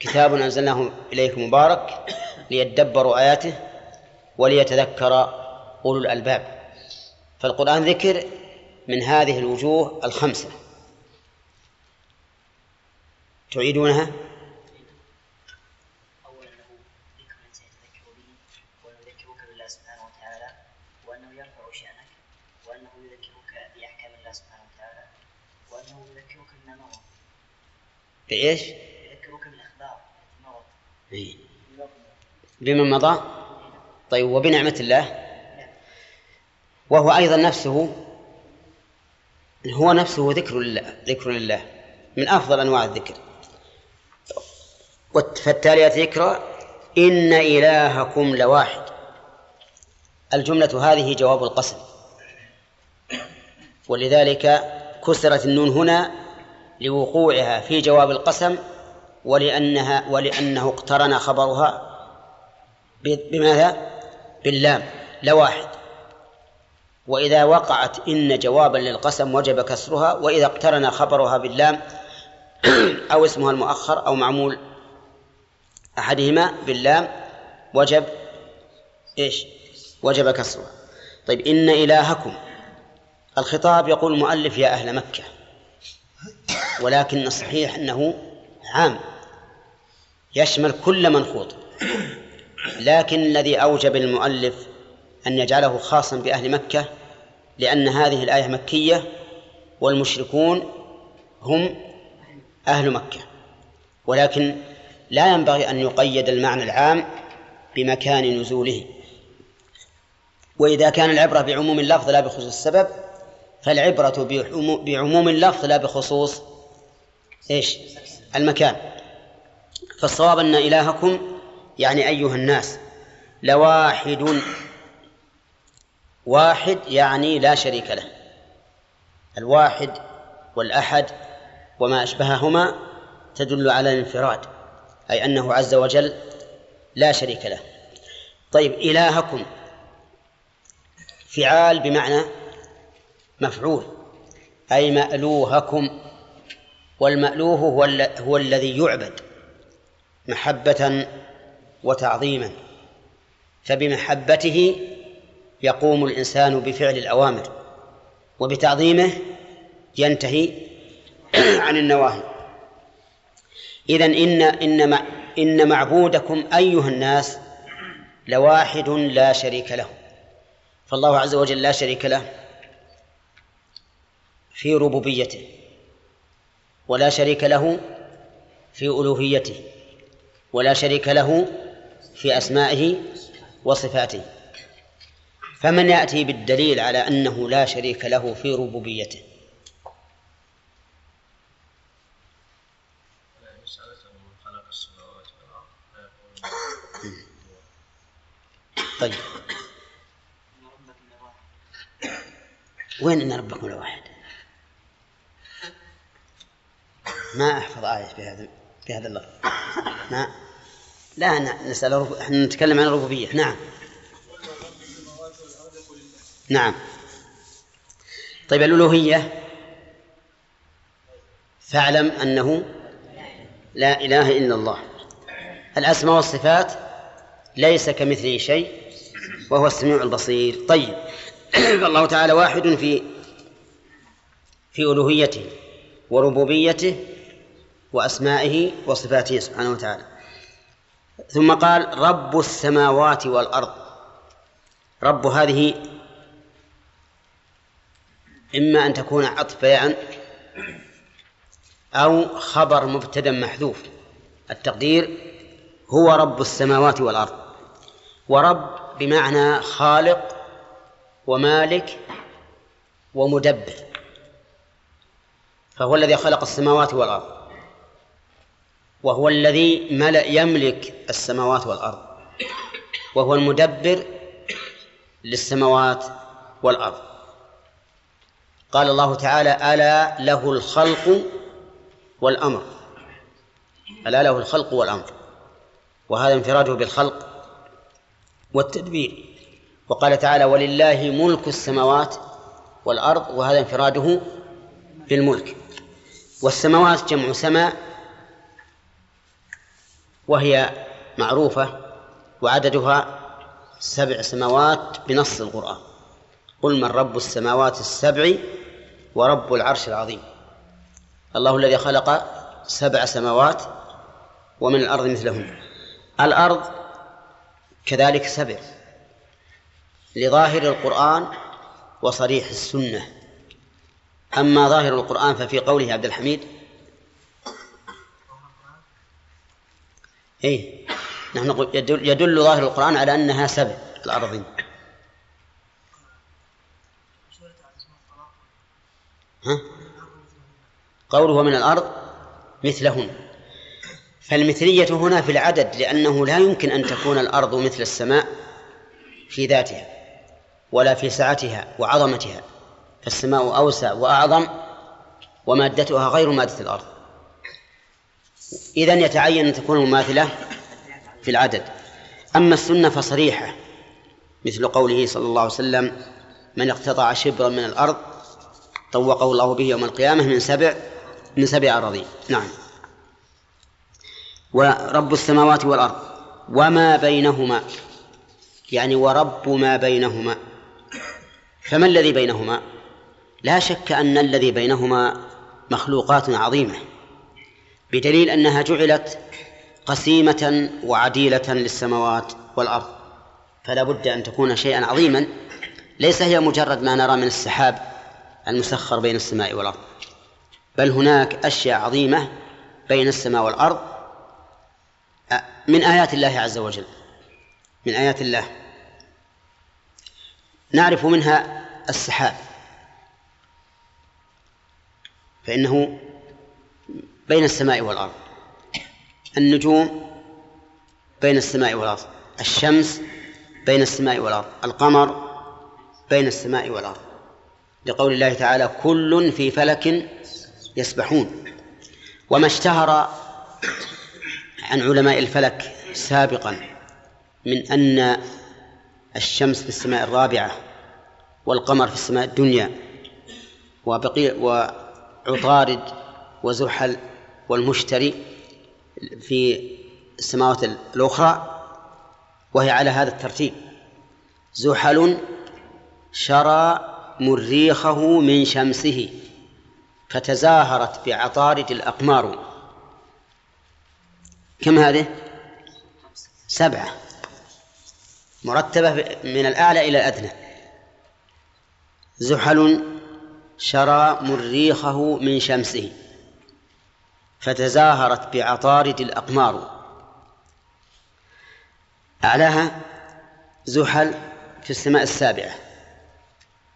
كتاب أنزلناه إليك مبارك. ليدبروا آياته وليتذكر أولو الألباب فالقرآن ذكر من هذه الوجوه الخمسة تعيدونها؟ بإيش؟ يذكرك بالأخبار التي إيه. بمن مضى؟ طيب وبنعمة الله؟ وهو أيضا نفسه هو نفسه ذكر لله ذكر لله من أفضل أنواع الذكر. فالتالية ذكرى إن إلهكم لواحد. الجملة هذه جواب القسم. ولذلك كسرت النون هنا لوقوعها في جواب القسم ولأنها ولأنه اقترن خبرها. بماذا؟ باللام لواحد. وإذا وقعت إن جوابا للقسم وجب كسرها وإذا اقترن خبرها باللام <clears throat> أو اسمها المؤخر أو معمول أحدهما باللام وجب إيش؟ وجب كسرها. طيب إن إلهكم الخطاب يقول المؤلف يا أهل مكة ولكن الصحيح أنه عام يشمل كل من خوط لكن الذي أوجب المؤلف أن يجعله خاصا بأهل مكة لأن هذه الآية مكية والمشركون هم أهل مكة. ولكن لا ينبغي أن يقيد المعنى العام بمكان نزوله. وإذا كان العبرة بعموم اللفظ لا بخصوص السبب فالعبرة بعموم اللفظ لا بخصوص إيش؟ المكان. فالصواب أن إلهكم يعني أيها الناس لواحد واحد يعني لا شريك له. الواحد والأحد وما أشبههما تدل على الانفراد أي أنه عز وجل لا شريك له. طيب إلهكم. فعال بمعنى مفعول أي مألوهكم. والمألوه هو, هو الذي يعبد محبة وتعظيما فبمحبته يقوم الإنسان بفعل الأوامر وبتعظيمه ينتهي <clears throat> عن النواهي. إذن إن إن إن معبودكم أيها الناس لواحد لا شريك له فالله عز وجل لا شريك له في ربوبيته ولا شريك له في ألوهيته ولا شريك له في أسمائه وصفاته. فمن يأتي بالدليل على أنه لا شريك له في ربوبيته. طيب. وين إن ربكم لواحد؟ ما أحفظ آية بهذا بهذا اللفظ. ما لا نسأل إحنا نتكلم عن الربوبية. نعم. نعم. طيب الألوهية. فاعلم أنه لا إله إلا الله. الأسماء والصفات ليس كمثله شيء وهو السميع البصير. طيب. <clears throat> فالله تعالى واحد في في ألوهيته وربوبيته وأسمائه وصفاته سبحانه وتعالى. ثم قال رب السماوات والأرض. رب هذه إما أن تكون عطف بيان أو خبر مبتدأ محذوف. التقدير هو رب السماوات والأرض. ورب بمعنى خالق ومالك ومدبر. فهو الذي خلق السماوات والأرض. وهو الذي ملأ يملك السماوات والأرض. وهو المدبر للسماوات والأرض. قال الله تعالى ألا له الخلق والأمر. ألا له الخلق والأمر. وهذا انفراده بالخلق والتدبير. وقال تعالى ولله ملك السماوات والأرض وهذا انفراده بالملك. والسماوات جمع سماء وهي معروفة وعددها سبع سماوات بنص القرآن. قل من رب السماوات السبع ورب العرش العظيم. الله الذي خلق سبع سماوات ومن الأرض مثلهن. الأرض كذلك سبع. لظاهر القرآن وصريح السنة. أما ظاهر القرآن ففي قوله عبد الحميد إيه. نحن نقول يدل, يدل ظاهر القرآن على أنها سبع الأرضين ها؟ قوله من الأرض مثلهن. فالمثلية هنا في العدد لأنه لا يمكن أن تكون الأرض مثل السماء في ذاتها ولا في سعتها وعظمتها. فالسماء أوسع وأعظم ومادتها غير مادة الأرض. إذن يتعين أن تكون مماثلة في العدد. أما السنة فصريحة مثل قوله صلى الله عليه وسلم من اقتطع شبرا من الأرض طوقه الله به يوم القيامة من سبع من سبع أراضين نعم. ورب السماوات والأرض وما بينهما يعني ورب ما بينهما. فما الذي بينهما؟ لا شك أن الذي بينهما مخلوقات عظيمة. بدليل أنها جعلت قسيمة وعديلة للسماوات والأرض. فلا بد أن تكون شيئا عظيما. ليس هي مجرد ما نرى من السحاب المسخر بين السماء والأرض. بل هناك أشياء عظيمة بين السماء والأرض من آيات الله عز وجل. من آيات الله. نعرف منها السحاب. فإنه بين السماء والأرض. النجوم بين السماء والأرض. الشمس بين السماء والأرض. القمر بين السماء والأرض. لقول الله تعالى كل في فلك يسبحون. وما اشتهر عن علماء الفلك سابقا من أن الشمس في السماء الرابعة والقمر في السماء الدنيا وبقي وعطارد وزحل والمشتري في السماوات الأخرى وهي على هذا الترتيب. زحل شرى مريخه من شمسه فتزاهرت بعطارد الأقمار. كم هذه؟ سبعة. مرتبة من الأعلى إلى الأدنى. زحل شرى مريخه من شمسه. فتزاهرت بعطارد الأقمار. أعلاها زحل في السماء السابعة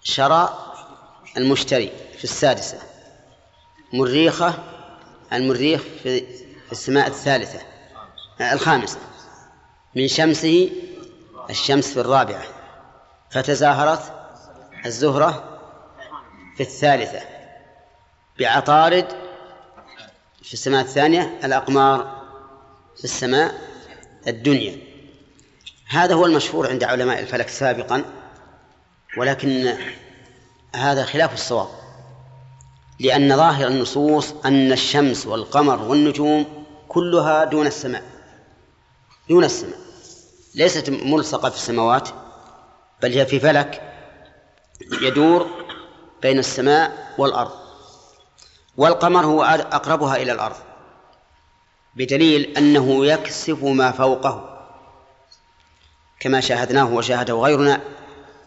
شرى المشتري في السادسة مريخة المريخ في السماء الثالثة الخامسة. من شمسه الشمس في الرابعة. فتزاهرت الزهرة في الثالثة بعطارد في السماء الثانية الأقمار في السماء الدنيا. هذا هو المشهور عند علماء الفلك سابقا ولكن هذا خلاف الصواب لأن ظاهر النصوص أن الشمس والقمر والنجوم كلها دون السماء دون السماء ليست ملصقة في السماوات بل هي في فلك يدور بين السماء والأرض. والقمر هو أقربها إلى الأرض بدليل أنه يكسف ما فوقه كما شاهدناه وشاهده غيرنا.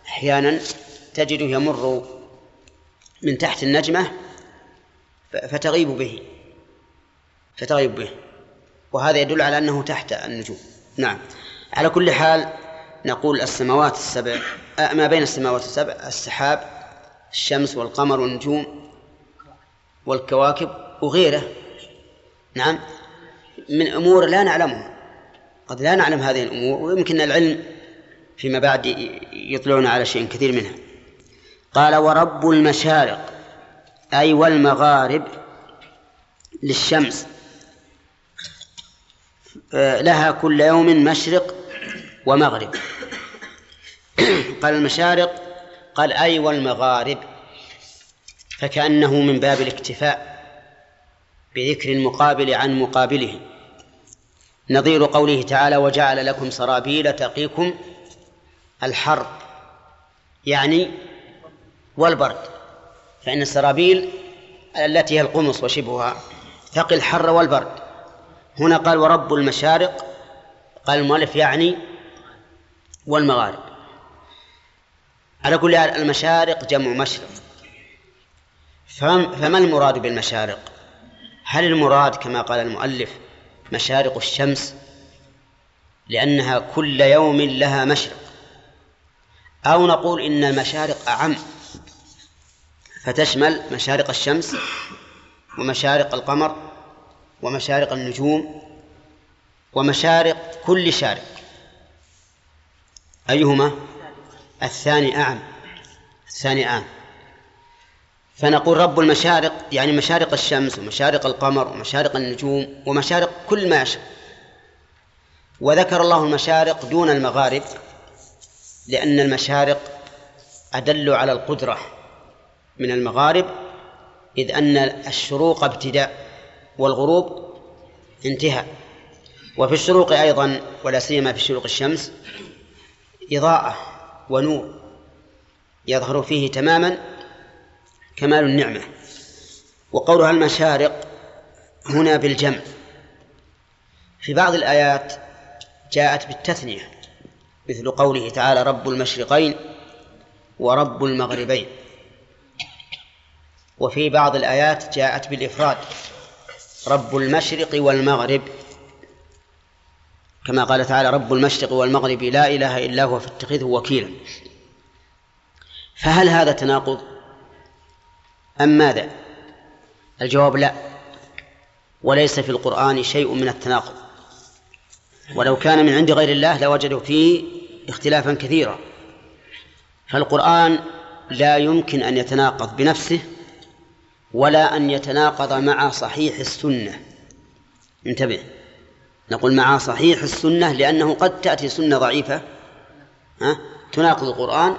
أحيانا تجده يمر من تحت النجمة فتغيب به فتغيب به. وهذا يدل على أنه تحت النجوم. نعم. على كل حال نقول السماوات السبع ما بين السماوات السبع السحاب الشمس والقمر والنجوم والكواكب وغيره. نعم. من أمور لا نعلمها. قد لا نعلم هذه الأمور ويمكن العلم فيما بعد يطلعون على شيء كثير منها. قال ورب المشارق أي والمغارب للشمس لها كل يوم مشرق ومغرب. <coughs> قال المشارق قال أي والمغارب فكأنه من باب الاكتفاء بذكر المقابل عن مقابله. نظير قوله تعالى وجعل لكم سرابيل تقيكم الحر يعني والبرد. فإن السرابيل التي هي القمص وشبهها تقي الحر والبرد. هنا قال ورب المشارق قال المؤلف يعني والمغارب. على كل المشارق جمع مشرق. فما المراد بالمشارق؟ هل المراد كما قال المؤلف مشارق الشمس؟ لأنها كل يوم لها مشرق. أو نقول إن المشارق أعم فتشمل مشارق الشمس ومشارق القمر ومشارق النجوم ومشارق كل شارق. أيهما؟ الثاني أعم. الثاني أعم. فنقول رب المشارق يعني مشارق الشمس ومشارق القمر ومشارق النجوم ومشارق كل ما يشاء. وذكر الله المشارق دون المغارب لأن المشارق أدل على القدرة من المغارب إذ أن الشروق ابتداء والغروب انتهاء. وفي الشروق أيضا ولا سيما في شروق الشمس إضاءة ونور يظهر فيه تماما كمال النعمة. وقولها المشارق هنا بالجمع. في بعض الآيات جاءت بالتثنية مثل قوله تعالى رب المشرقين ورب المغربين. وفي بعض الآيات جاءت بالإفراد رب المشرق والمغرب. كما قال تعالى رب المشرق والمغرب لا إله إلا هو فاتخذه وكيلا. فهل هذا تناقض؟ أم ماذا؟ الجواب لا. وليس في القرآن شيء من التناقض. ولو كان من عند غير الله لوجدوا فيه اختلافا كثيرا. فالقرآن لا يمكن أن يتناقض بنفسه ولا أن يتناقض مع صحيح السنة. انتبه. نقول مع صحيح السنة لأنه قد تأتي سنة ضعيفة ها؟ تناقض القرآن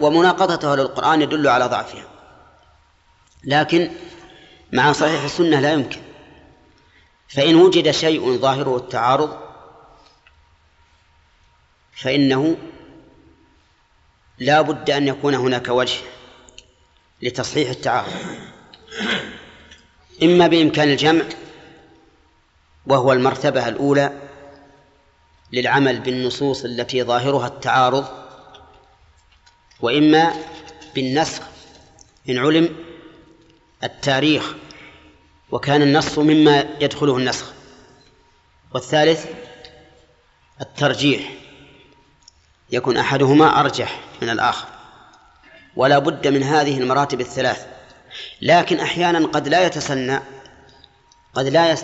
ومناقضتها للقرآن يدل على ضعفها. لكن مع صحيح السنة لا يمكن. فإن وجد شيء ظاهره التعارض فإنه لا بد أن يكون هناك وجه لتصحيح التعارض. إما بإمكان الجمع وهو المرتبة الأولى للعمل بالنصوص التي ظاهرها التعارض وإما بالنسخ إن علم التاريخ وكان النص مما يدخله النسخ. والثالث الترجيح يكون أحدهما أرجح من الآخر ولا بد من هذه المراتب الثلاث. لكن أحيانا قد لا يتسنى قد لا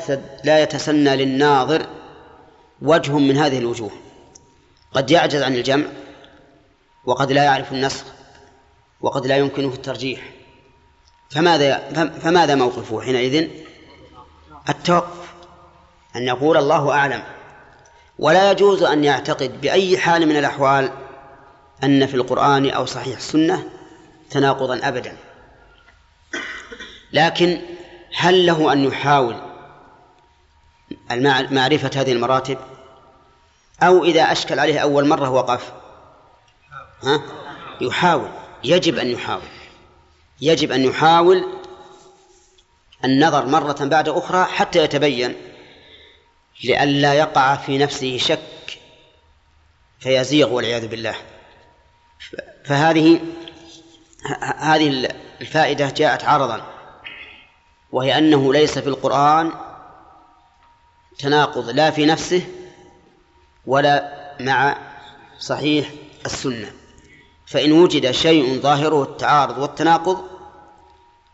لا يتسنى للناظر وجه من هذه الوجوه. قد يعجز عن الجمع وقد لا يعرف النسخ وقد لا يمكنه الترجيح. فماذا فماذا موقفه حينئذ؟ التوقف أن يقول الله أعلم. ولا يجوز أن يعتقد بأي حال من الأحوال أن في القرآن أو صحيح السنة تناقضا أبدا. لكن هل له أن يحاول معرفة هذه المراتب؟ أو إذا أشكل عليه أول مرة وقف؟ ها؟ يحاول يجب أن يحاول. يجب أن يحاول النظر مرة بعد أخرى حتى يتبين لئلا يقع في نفسه شك فيزيغ والعياذ بالله. فهذه هذه الفائدة جاءت عرضا وهي أنه ليس في القرآن تناقض لا في نفسه ولا مع صحيح السنة. فإن وجد شيء ظاهره التعارض والتناقض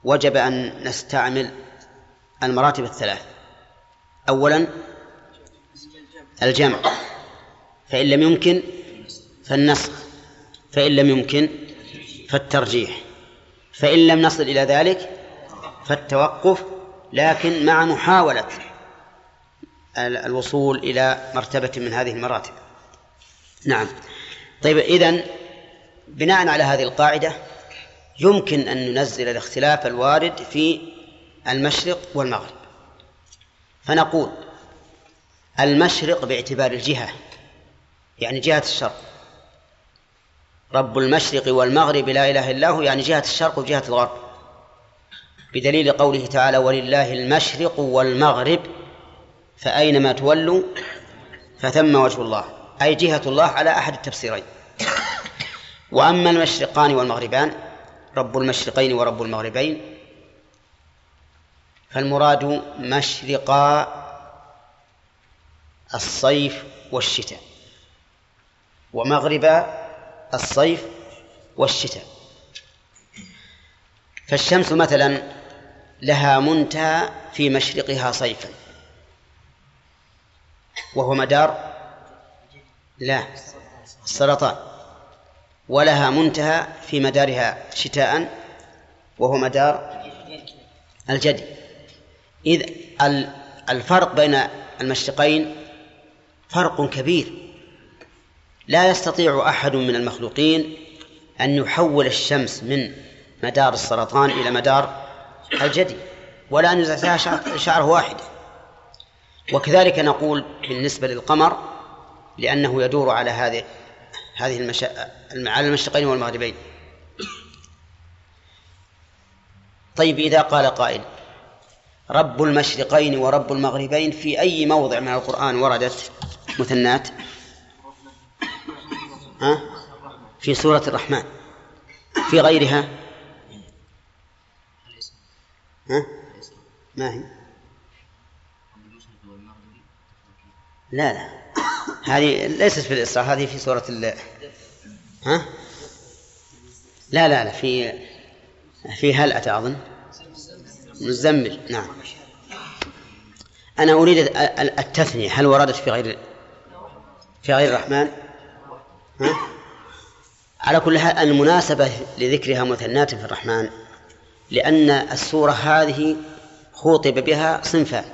وجب أن نستعمل المراتب الثلاث. أولا الجمع. فإن لم يمكن فالنسخ. فإن لم يمكن فالترجيح. فإن لم نصل إلى ذلك فالتوقف لكن مع محاولة الوصول إلى مرتبة من هذه المراتب. نعم. طيب إذن بناء على هذه القاعدة يمكن أن ننزل الاختلاف الوارد في المشرق والمغرب. فنقول المشرق باعتبار الجهة يعني جهة الشرق. رب المشرق والمغرب لا إله إلا هو يعني جهة الشرق وجهة الغرب. بدليل قوله تعالى ولله المشرق والمغرب فأينما تولوا فثم وجه الله. أي جهة الله على أحد التفسيرين. وأما المشرقان والمغربان رب المشرقين ورب المغربين فالمراد مشرقا الصيف والشتاء ومغرب الصيف والشتاء. فالشمس مثلا لها منتهى في مشرقها صيفا. وهو مدار لا السرطان. ولها منتهى في مدارها شتاء وهو مدار الجدي. إذ الفرق بين المشرقين فرق كبير. لا يستطيع أحد من المخلوقين أن يحول الشمس من مدار السرطان إلى مدار الجدي ولا أن يزعزعها شعره واحدة وكذلك نقول بالنسبة للقمر لأنه يدور على هذه هذه المشا... على المشرقين والمغربين. طيب إذا قال قائل رب المشرقين ورب المغربين في أي موضع من القرآن وردت مثنات؟ ها؟ في سورة الرحمن. في غيرها؟ ها؟ ما هي؟ لا لا. هذه ليست في الإسراء هذه في سورة ال ها؟ لا لا لا في في هل أظن مزمل نعم أنا أريد التثنية هل وردت في غير في غير الرحمن ها؟ على كل حال المناسبة لذكرها مثنات في الرحمن لأن السورة هذه خوطب بها صنفان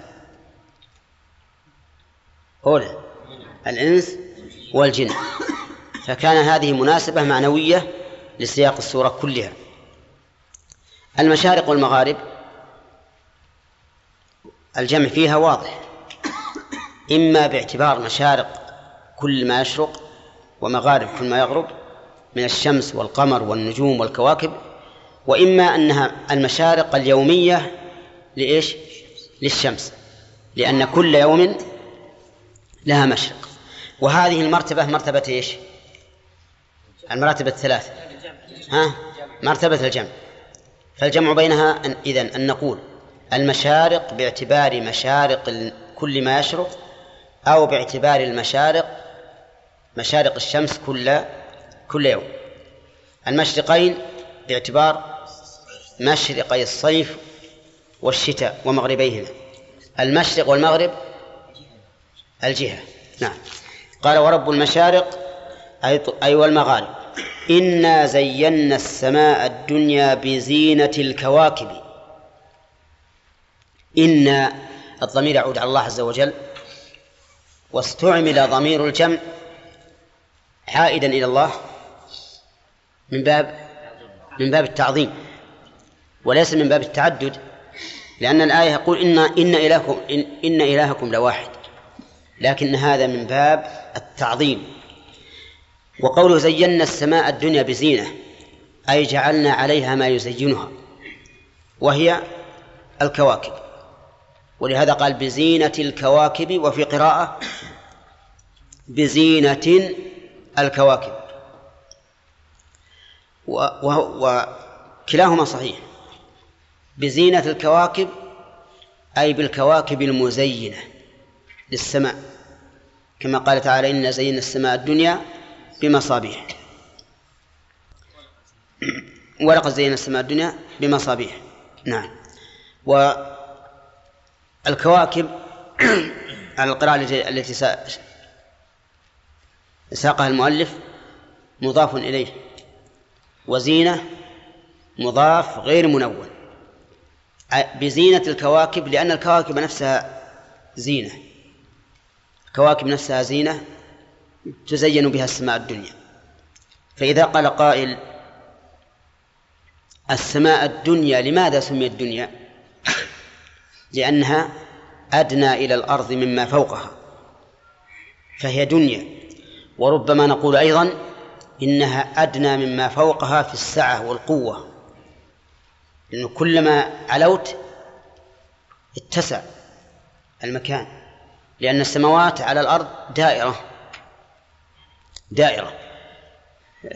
أولى الإنس والجن. فكان هذه مناسبة معنوية لسياق السورة كلها. المشارق والمغارب الجمع فيها واضح. إما باعتبار مشارق كل ما يشرق ومغارب كل ما يغرب من الشمس والقمر والنجوم والكواكب وإما أنها المشارق اليومية لإيش؟ للشمس. لأن كل يوم لها مشرق. وهذه المرتبة مرتبة إيش؟ المراتب الثلاث. ها؟ مرتبة الجمع. فالجمع بينها أن إذن أن نقول المشارق باعتبار مشارق كل ما يشرق أو باعتبار المشارق مشارق الشمس كل كل يوم. المشرقين باعتبار مشرقي الصيف والشتاء ومغربيهما. المشرق والمغرب الجهة. نعم. قال ورب المشارق أي أي والمغارب. إنا زينا السماء الدنيا بزينة الكواكب. إن الضمير يعود على الله عز وجل. واستعمل ضمير الجمع عائدا إلى الله من باب من باب التعظيم وليس من باب التعدد. لأن الآية يقول إن إن إلهكم إن, إن إلهكم لواحد. لكن هذا من باب التعظيم. وقوله زينا السماء الدنيا بزينة أي جعلنا عليها ما يزينها وهي الكواكب. ولهذا قال بزينة الكواكب وفي قراءة بزينة الكواكب. وكلاهما صحيح. بزينة الكواكب أي بالكواكب المزينة للسماء. كما قال تعالى إنا زينا السماء الدنيا بمصابيح. ولقد زينا السماء الدنيا بمصابيح. نعم. والكواكب على <clears throat> القراءة التي ساقها المؤلف مضاف إليه. وزينة مضاف غير منون. بزينة الكواكب لأن الكواكب نفسها زينة. الكواكب نفسها زينة تزين بها السماء الدنيا. فإذا قال قائل السماء الدنيا لماذا سميت الدنيا؟ لأنها أدنى إلى الأرض مما فوقها فهي دنيا. وربما نقول أيضا إنها أدنى مما فوقها في السعة والقوة لأنه كلما علوت اتسع المكان. لأن السماوات على الأرض دائرة. دائرة.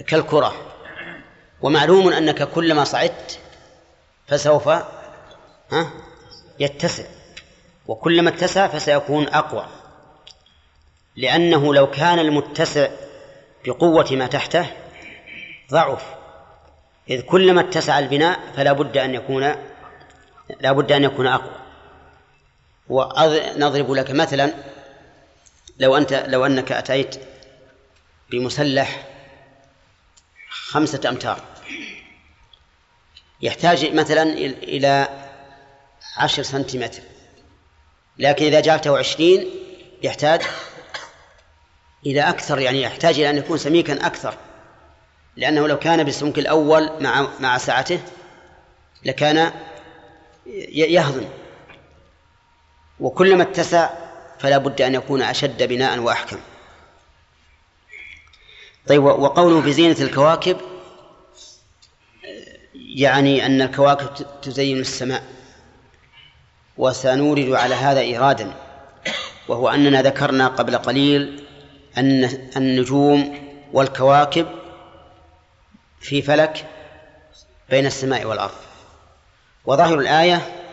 كالكرة. ومعلوم أنك كلما صعدت فسوف يتسع. وكلما اتسع فسيكون أقوى. لأنه لو كان المتسع بقوة ما تحته ضعف. إذ كلما اتسع البناء فلا بد أن يكون لا بد أن يكون أقوى. ونضرب لك مثلا لو أنت لو أنك أتيت بمسلح خمسة أمتار يحتاج مثلا إلى عشر سنتيمتر لكن إذا جعلته عشرين يحتاج إلى أكثر يعني يحتاج إلى أن يكون سميكا أكثر لأنه لو كان بالسمك الأول مع مع سعته لكان يهضم. وكلما اتسع فلا بد أن يكون أشد بناء وأحكم. طيب وقوله بزينة الكواكب يعني أن الكواكب تزين السماء وسنورد على هذا إيرادا وهو أننا ذكرنا قبل قليل أن النجوم والكواكب في فلك بين السماء والأرض. وظاهر الآية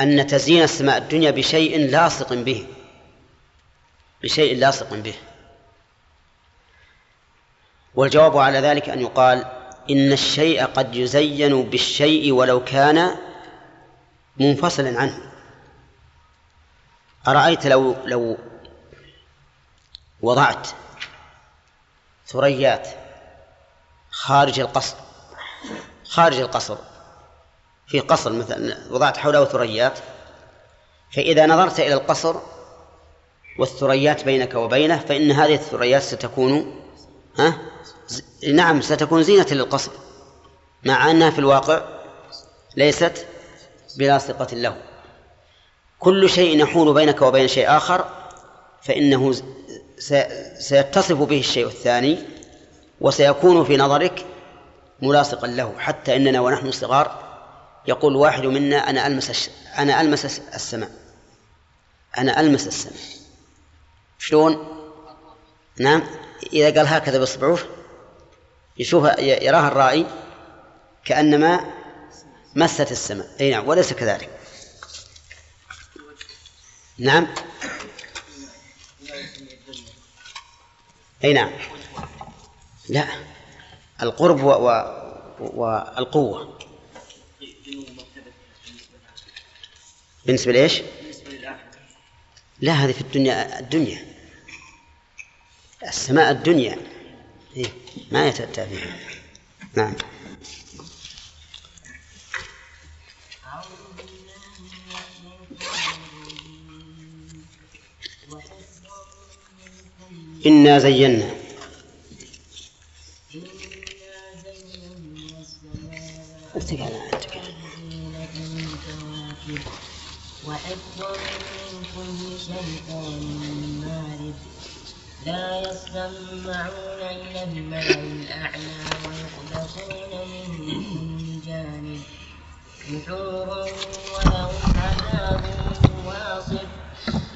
أن تزيين السماء الدنيا بشيء لاصق به. بشيء لاصق به. والجواب على ذلك أن يقال إن الشيء قد يزين بالشيء ولو كان منفصلا عنه. أرأيت لو لو وضعت ثريات خارج القصر خارج القصر في قصر مثلا وضعت حوله ثريات فإذا نظرت إلى القصر والثريات بينك وبينه فإن هذه الثريات ستكون ها؟ نعم ستكون زينة للقصر مع أنها في الواقع ليست بلاصقة له كل شيء يحول بينك وبين شيء آخر فإنه سيتصف به الشيء الثاني وسيكون في نظرك ملاصقا له حتى إننا ونحن صغار يقول واحد منا أنا ألمس أنا ألمس السماء. أنا ألمس السماء. شلون؟ نعم. إذا قال هكذا بإصبعه يشوف يراها الرائي كأنما مست السماء. أي نعم وليس كذلك. نعم. أي نعم. لا. القرب و... و... والقوة. بالنسبة لإيش؟ لا هذه في الدنيا الدنيا. السماء الدنيا. إيه؟ ما يتأتى فيها. نعم. إنا زينا. وحفظا من كل شيطان مارد لا يسمعون إلى الملأ الأعلى ويقذفون من كل جانب نحورا ولهم عذاب واصب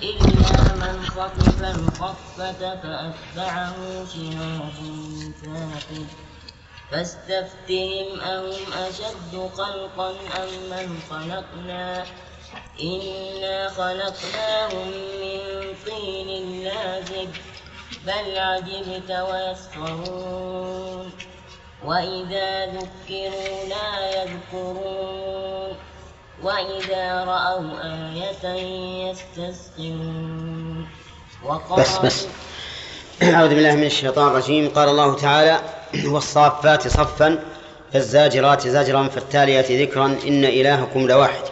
إلا من خطف الخطفة فأتبعه شهاب ثاقب فاستفتهم أهم أشد خلقا أم من خلقنا إنا خلقناهم من طين لازب بل عجبت ويسخرون وإذا ذكروا لا يذكرون وإذا رأوا آية يستسخرون بس بس. أعوذ بالله من الشيطان الرجيم. قال الله تعالى والصافات صفا فالزاجرات زجرا فالتاليات ذكرا إن إلهكم لواحد.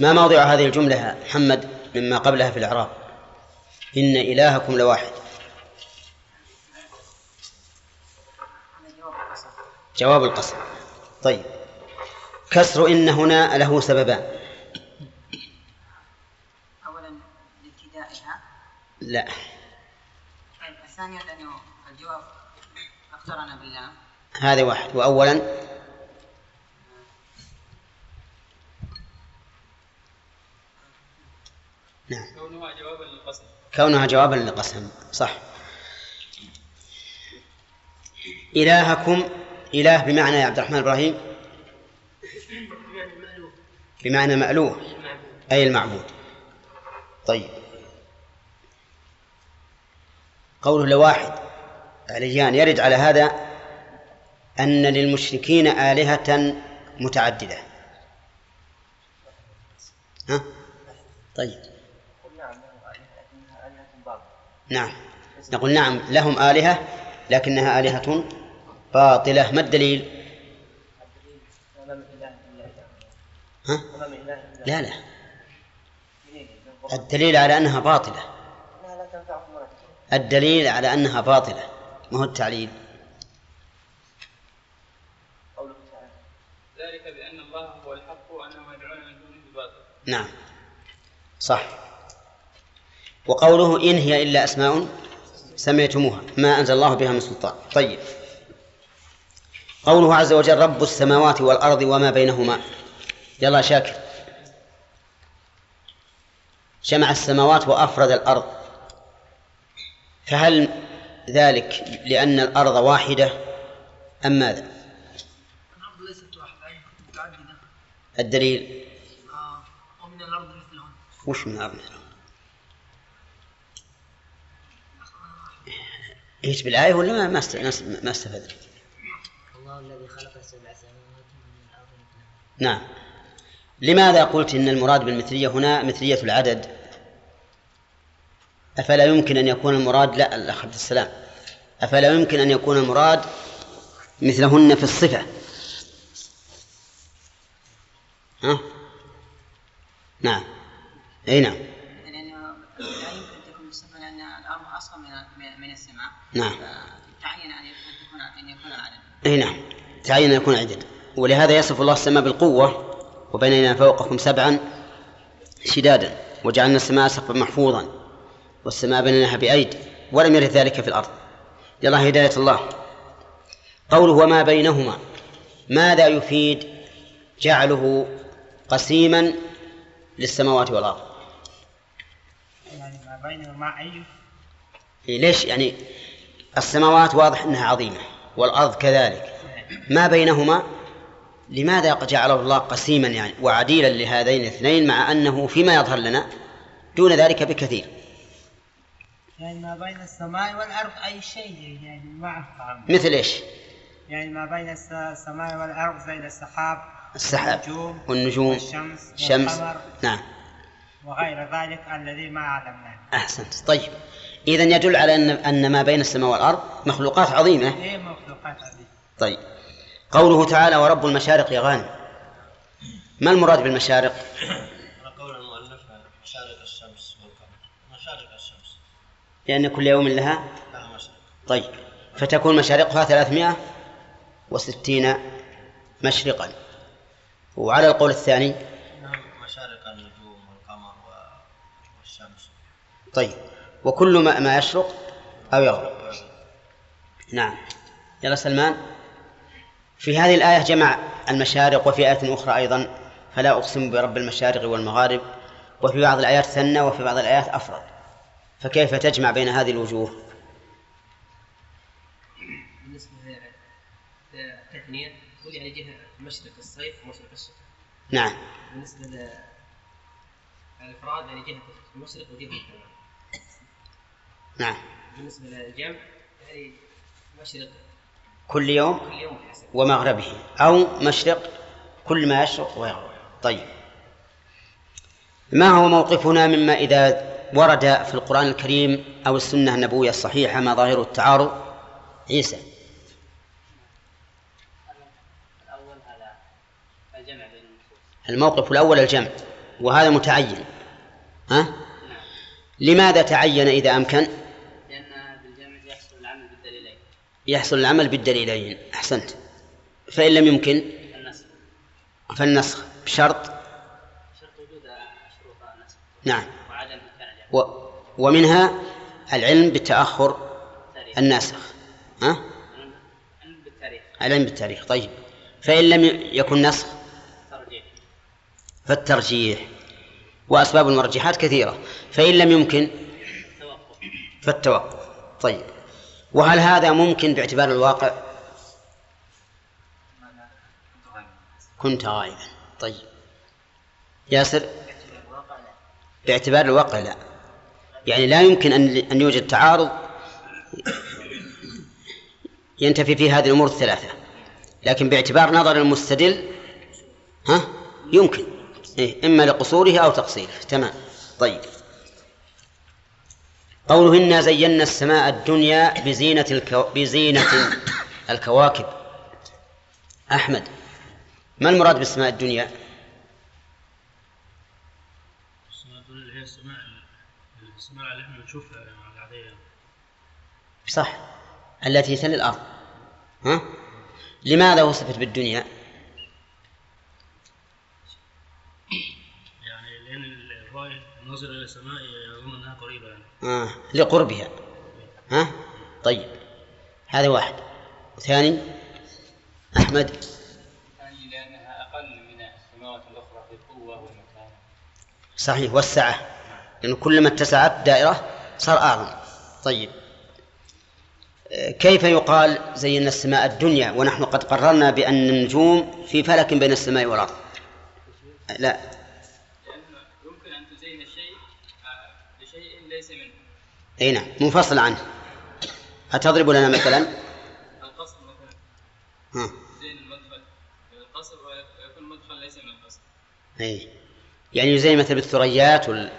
ما موضع هذه الجملة محمد مما قبلها في الإعراب؟ إن إلهكم لواحد. جواب القسم طيب. كسر إن هنا له سببان أولا لابتدائها. لا. طيب الثانية لأنه الجواب أخبرنا بالله. هذا واحد. وأولا نعم كونها جوابا للقسم. كونها جوابا للقسم صح. إلهكم إله بمعنى يا عبد الرحمن إبراهيم؟ بمعنى مألوه. أي المعبود. طيب. قوله لواحد عليان يرد على هذا أن للمشركين آلهة متعددة. ها؟ طيب. نعم. نقول نعم لهم آلهة لكنها آلهة باطلة. ما الدليل؟ ها؟ لا لا. الدليل على أنها باطلة. الدليل على أنها باطلة. ما هو التعليل؟ ذلك بأن الله هو الحق وأنه يدعون من دونه الباطل نعم. صح. وقوله إن هي إلا أسماء سميتموها ما أنزل الله بها من سلطان. طيب. قوله عز وجل رب السماوات والأرض وما بينهما. يلا شاكر. جمع السماوات وأفرد الأرض. فهل ذلك لأن الأرض واحدة أم ماذا؟ الأرض ليست واحدة متعددة الدليل. آه، ومن الأرض مثلهم وش من الأرض مثلهم؟ إيش بالآية ولا ما ما است- ما استفدنا؟ الله الذي خلق سبع سماوات ومن الأرض نعم. لماذا قلت إن المراد بالمثلية هنا مثلية العدد؟ أفلا يمكن أن يكون المراد لا الأخ عبد السلام. أفلا يمكن أن يكون المراد مثلهن في الصفة. ها؟ نعم. أي نعم لأنه لا يمكن تكون الصفة لأن الأرض أصغر من من- من السماء نعم. فتعين أن يكون العدد. أي نعم. تعين أن يكون عدد ولهذا يصف الله السماء بالقوة وبنينا فوقكم سبعا شدادا وجعلنا السماء سقفا محفوظا والسماء بنيناها بأيد ولم يرد ذلك في الأرض. يلا هداية الله. قوله وما بينهما ماذا يفيد جعله قسيما للسماوات والأرض؟ يعني ما بينهما أي إيه ليش؟ يعني السماوات واضح أنها عظيمة والأرض كذلك. ما بينهما؟ لماذا جعله الله قسيما يعني وعديلا لهذين الاثنين مع أنه فيما يظهر لنا دون ذلك بكثير؟ يعني ما بين السماء والأرض أي شيء يعني ما مثل إيش؟ يعني ما بين الس- السماء والأرض زي السحاب السحاب والنجوم والنجوم والشمس الشمس والقمر نعم. وغير ذلك الذي ما علمناه أحسنت. طيب. إذا يدل على أن أن ما بين السماء والأرض مخلوقات عظيمة. هي مخلوقات هذه طيب. قوله تعالى ورب المشارق يغانم ما المراد بالمشارق؟ قول المؤلف مشارق الشمس والقمر. مشارق الشمس. لأن كل يوم لها لها مشرق طيب. فتكون مشارقها ثلاثمائة وستين مشرقا. وعلى القول الثاني؟ نعم مشارق النجوم والقمر والشمس. طيب. وكل ما, ما يشرق أو يغرب. نعم. يلا سلمان. في هذه الآية جمع المشارق وفي آية أخرى أيضا فلا أقسم برب المشارق والمغارب وفي بعض الآيات ثنى وفي بعض الآيات أفرد. فكيف تجمع بين هذه الوجوه؟ بالنسبة للتثنية تقول يعني جهة مشرق الصيف ومشرق الشتاء. نعم. بالنسبة للإفراد يعني جهة المشرق وجهة الغرب نعم. بالنسبة للجمع يعني مشرق. كل يوم كل يوم بحسب ومغربه أو مشرق كل ما يشرق ويغرب. طيب. ما هو موقفنا مما إذا ورد في القرآن الكريم أو السنة النبوية الصحيحة ما ظاهر التعارض؟ عيسى. الموقف الأول الجمع وهذا متعين. ها؟ نعم. لماذا تعين إذا أمكن لأن بالجمع يحصل العمل بالدليلين يحصل العمل بالدليلين. أحسنت. فإن لم يمكن؟ النسخ فالنسخ. بشرط؟ نعم. و ومنها العلم التاريخ الناسخ. ها؟ العلم بالتاريخ. طيب. فإن لم يكن نسخ؟ ترجيح فالترجيح. وأسباب المرجحات كثيرة. فإن لم يمكن؟ توقف فالتوقف. طيب. وهل هذا ممكن باعتبار الواقع؟ كنت غائبا. طيب. ياسر؟ باعتبار الواقع لا. يعني لا يمكن أن يوجد تعارض ينتفي فيه هذه الأمور الثلاثة. لكن باعتبار نظر المستدل ها؟ يمكن. إيه إما لقصوره أو تقصيره. تمام. طيب. قوله إنا زينا السماء الدنيا بزينة الكو... بزينة الكواكب أحمد ما المراد بالسماء الدنيا؟ السماء الدنيا هي السماء السماء اللي إحنا نشوفها العادية صح التي تلي الأرض ها؟ لماذا وصفت بالدنيا؟ يعني لأن الرأي الناظر إلى السماء يظن أنها قريبة يعني آه. لقربها. ها؟ طيب. هذا واحد. ثاني. أحمد. يعني لأنها أقل من السماوات الأخرى في القوة والمكان صحيح. والسعة. لأنه كلما اتسعت دائرة صار أعظم. طيب. آه، كيف يقال زينا السماء الدنيا ونحن قد قررنا بأن النجوم في فلك بين السماء والأرض؟ لا لأنه يمكن أن تزين الشيء آه، بشيء ليس منه أي نعم منفصل عنه. أتضرب لنا مثلا؟ القصر مثلا. ها. زين المدخل. القصر ويكون المدخل ليس من القصر. أي. يعني يزين مثل بالثريات وال...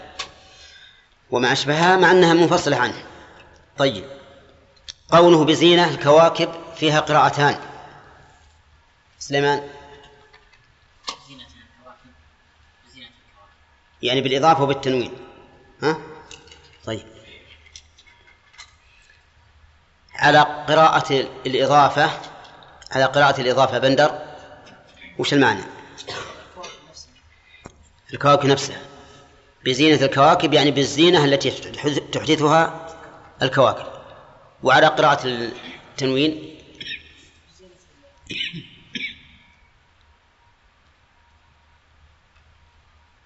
وما أشبهها مع أنها منفصلة عنه. طيب. قوله بزينة الكواكب فيها قراءتان. سليمان؟ زينة الكواكب. زينة الكواكب. يعني بالإضافة وبالتنوين. ها طيب على قراءة الإضافة على قراءة الإضافة بندر وش المعنى؟ الكواكب نفسها. بزينة الكواكب يعني بالزينة التي تحدثها الكواكب. وعلى قراءة التنوين؟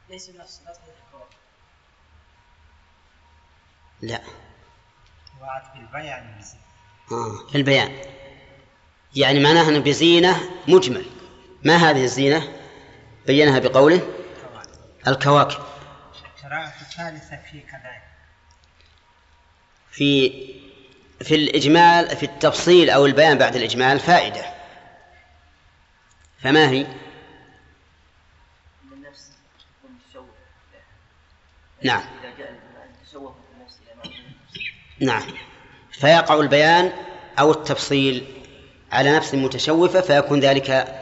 ليس نفس لا. وعد بالبيان بزي. آه في البيان. يعني معناها أن بزينة مجمل. ما هذه الزينة؟ بينها بقوله كواكب الكواكب. القراءة الثالثة في كذلك. في في الإجمال في التفصيل أو البيان بعد الإجمال فائدة. فما هي؟ نعم. نعم. فيقع البيان أو التفصيل على نفس متشوفة فيكون ذلك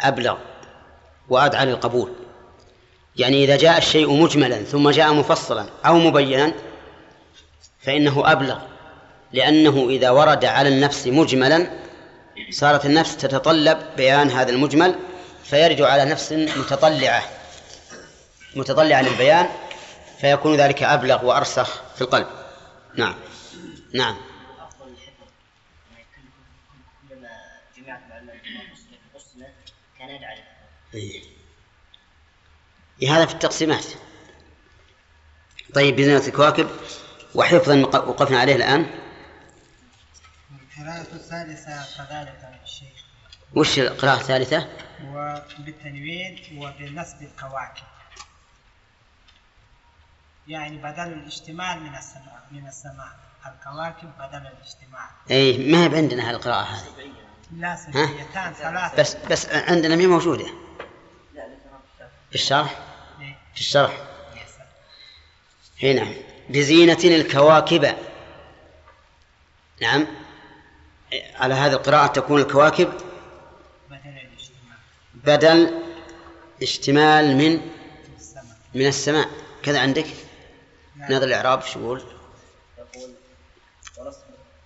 أبلغ وأدعى للقبول يعني إذا جاء الشيء مجملا ثم جاء مفصلا أو مبينا فإنه أبلغ لأنه إذا ورد على النفس مجملا صارت النفس تتطلب بيان هذا المجمل فيرد على نفس متطلعة متطلعة للبيان فيكون ذلك أبلغ وأرسخ في القلب. نعم. نعم أفضل الحفظ يعني كل- كل- كلما جمعت معلومات قسمت قسمت كان يجعل إيه. هذا في التقسيمات. طيب بزينة الكواكب وحفظا وقفنا عليه الآن. القراءة الثالثة كذلك الشيخ وش القراءة الثالثة؟ وبالتنوين وبنسب الكواكب. يعني بدل الاشتمال من السماء من السماء. الكواكب بدل الاجتماع. أي ما هي عندنا هالقراءة هذه؟ لا سلبيتان ثلاثة. بس بس عندنا ما موجودة. الشرح؟ إيه. في الشرح. هنا بزينة الكواكب. نعم. على هذه القراءة تكون الكواكب بدل اشتمال من السماء. من السماء. كذا عندك؟ نعم. نظر الإعراب شو يقول؟ يقول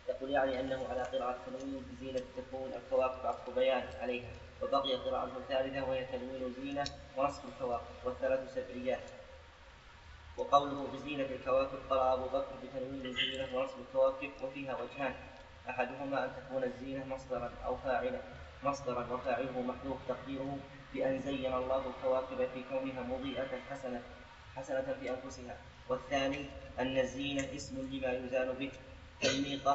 يقول يعني أنه على قراءة تنوين بزينة تكون الكواكب عطف بيان عليها وبقي قراءة ثالثة وهي تنوين زينة ونصب الكواكب والثلاث سبعيات وقوله بزينة الكواكب قرأ أبو بكر بتنوين زينة ونصب الكواكب وفيها وجهان أحدهما أن تكون الزينة مصدرا أو فاعلا مصدرا وفاعله محذوف تقديره بأن زين الله الكواكب في كونها مضيئة حسنة حسنة في أنفسها. والثاني أن الزينة اسم لما يزال به كالميقة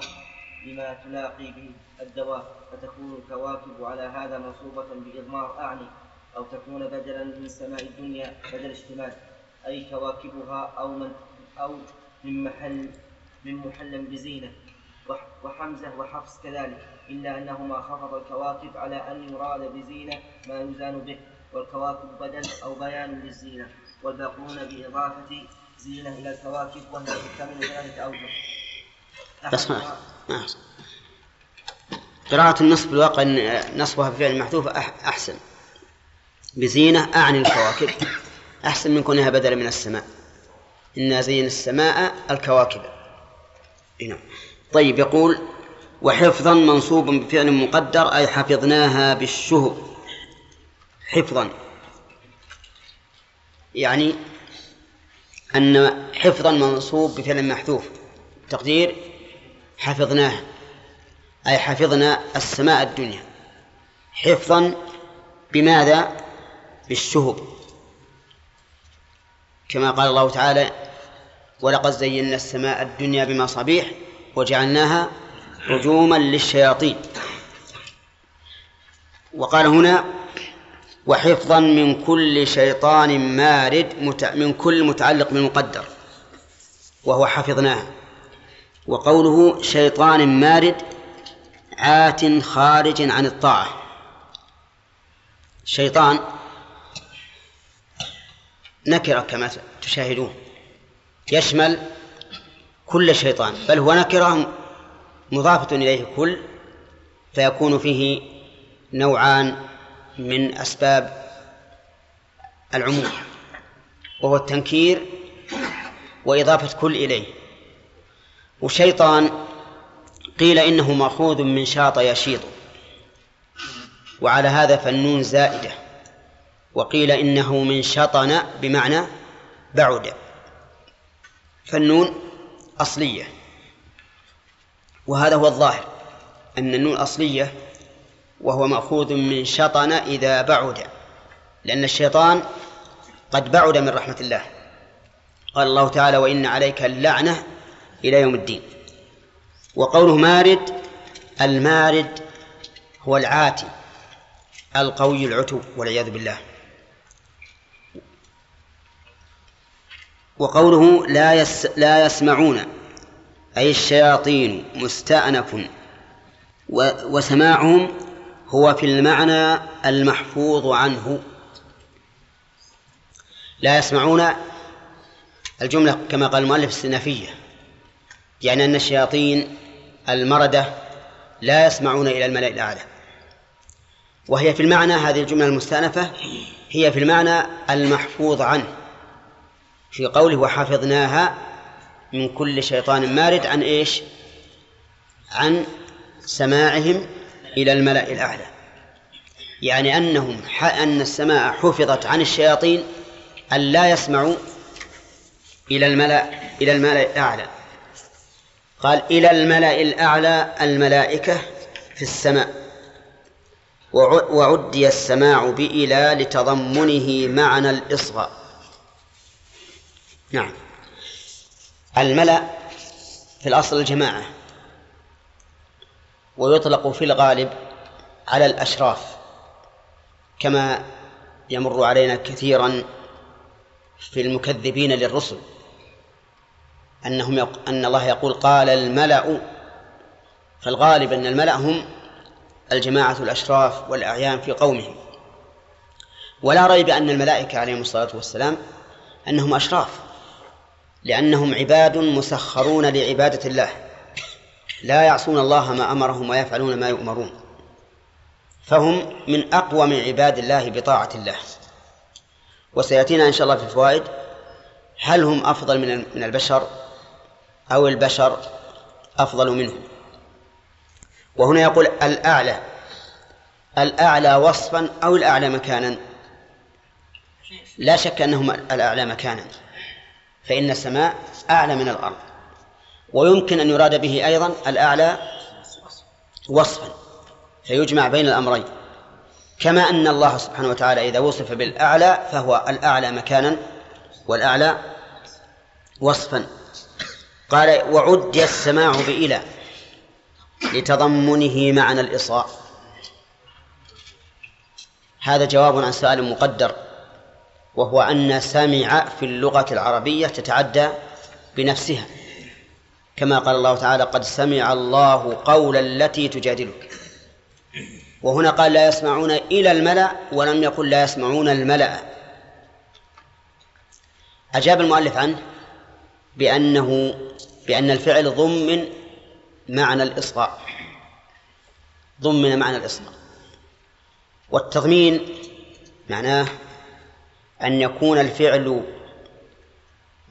لما تلاقي به الدواب فتكون الكواكب على هذا منصوبة بإضمار أعني. أو تكون بدلا من سماء الدنيا بدل اشتمال أي كواكبها أو من أو من محل من محل بزينة. وح- وحمزة وحفص كذلك. إلا أنهما خفض الكواكب على أن يراد بزينة ما يزان به. والكواكب بدل أو بيان للزينة. والباقون بإضافة زينة إلى الكواكب وهي تحتمل ثلاثة أوجه بس. قراءة النصب بالواقع نصبها بفعل محذوف أح- أحسن. بزينة أعني الكواكب. أحسن من كونها بدلا من السماء. إنا زين السماء الكواكب. نعم. طيب يقول وحفظا منصوب بفعل مقدر أي حفظناها بالشهب. حفظا. يعني أن حفظا منصوب بفعل محذوف. تقدير حفظناها. أي حفظنا السماء الدنيا. حفظا بماذا؟ بالشهب. كما قال الله تعالى ولقد زينا السماء الدنيا بمصابيح وجعلناها رجوما للشياطين وقال هنا وحفظا من كل شيطان مارد من كل متعلق بالمقدر وهو حفظناه. وقوله شيطان مارد عات خارج عن الطاعة شيطان نكرة كما تشاهدون. يشمل كل شيطان بل هو نكرة مضافة إليه كل فيكون فيه نوعان من أسباب العموم وهو التنكير وإضافة كل إليه. وشيطان قيل إنه مأخوذ من شاط يشيط وعلى هذا فالنون زائدة. وقيل إنه من شطن بمعنى بعد. فالنون أصلية وهذا هو الظاهر أن النون أصلية وهو مأخوذ من شطن إذا بعد لأن الشيطان قد بعد من رحمة الله. قال الله تعالى وإن عليك اللعنة إلى يوم الدين وقوله مارد المارد هو العاتي القوي العتو والعياذ بالله. وقوله لا يس لا يسمعون أي الشياطين مستأنف وسماعهم هو في المعنى المحفوظ عنه. لا يسمعون الجملة كما قال المؤلف السنافية يعني أن الشياطين المردة لا يسمعون إلى الملأ الأعلى. وهي في المعنى هذه الجملة المستأنفة هي في المعنى المحفوظ عنه. في قوله وحفظناها من كل شيطان مارد عن إيش؟ عن سماعهم إلى الملأ الأعلى. يعني أنهم أن السماء حفظت عن الشياطين أن لا يسمعوا إلى الملأ إلى الملأ الأعلى. قال إلى الملأ الأعلى الملائكة في السماء. وعدي السماع بإلى لتضمنه معنى الإصغاء. نعم. الملأ في الأصل الجماعة ويطلق في الغالب على الأشراف كما يمر علينا كثيرا في المكذبين للرسل أنهم يق... أن الله يقول قال الملأ فالغالب أن الملأ هم الجماعة الأشراف والأعيان في قومهم. ولا ريب أن الملائكة عليهم الصلاة والسلام أنهم أشراف. لأنهم عباد مسخرون لعبادة الله. لا يعصون الله ما أمرهم ويفعلون ما يؤمرون. فهم من أقوى من عباد الله بطاعة الله. وسيأتينا إن شاء الله في الفوائد هل هم أفضل من من البشر؟ أو البشر أفضل منهم؟ وهنا يقول الأعلى. الأعلى وصفا أو الأعلى مكانا؟ لا شك أنهم الأعلى مكانا. فإن السماء أعلى من الأرض ويمكن أن يراد به أيضا الأعلى وصفا فيجمع بين الأمرين. كما أن الله سبحانه وتعالى إذا وصف بالأعلى فهو الأعلى مكانا والأعلى وصفا. قال وعدي السماع بإلى لتضمنه معنى الإصغاء. هذا جواب عن سؤال مقدر. وهو أن سمع في اللغة العربية تتعدى بنفسها. كما قال الله تعالى قد سمع الله قول التي تجادلك وهنا قال لا يسمعون إلى الملأ ولم يقل لا يسمعون الملأ أجاب المؤلف عنه بأنه بأن الفعل ضمن معنى الإصغاء. ضمن معنى الإصغاء. والتضمين معناه أن يكون الفعل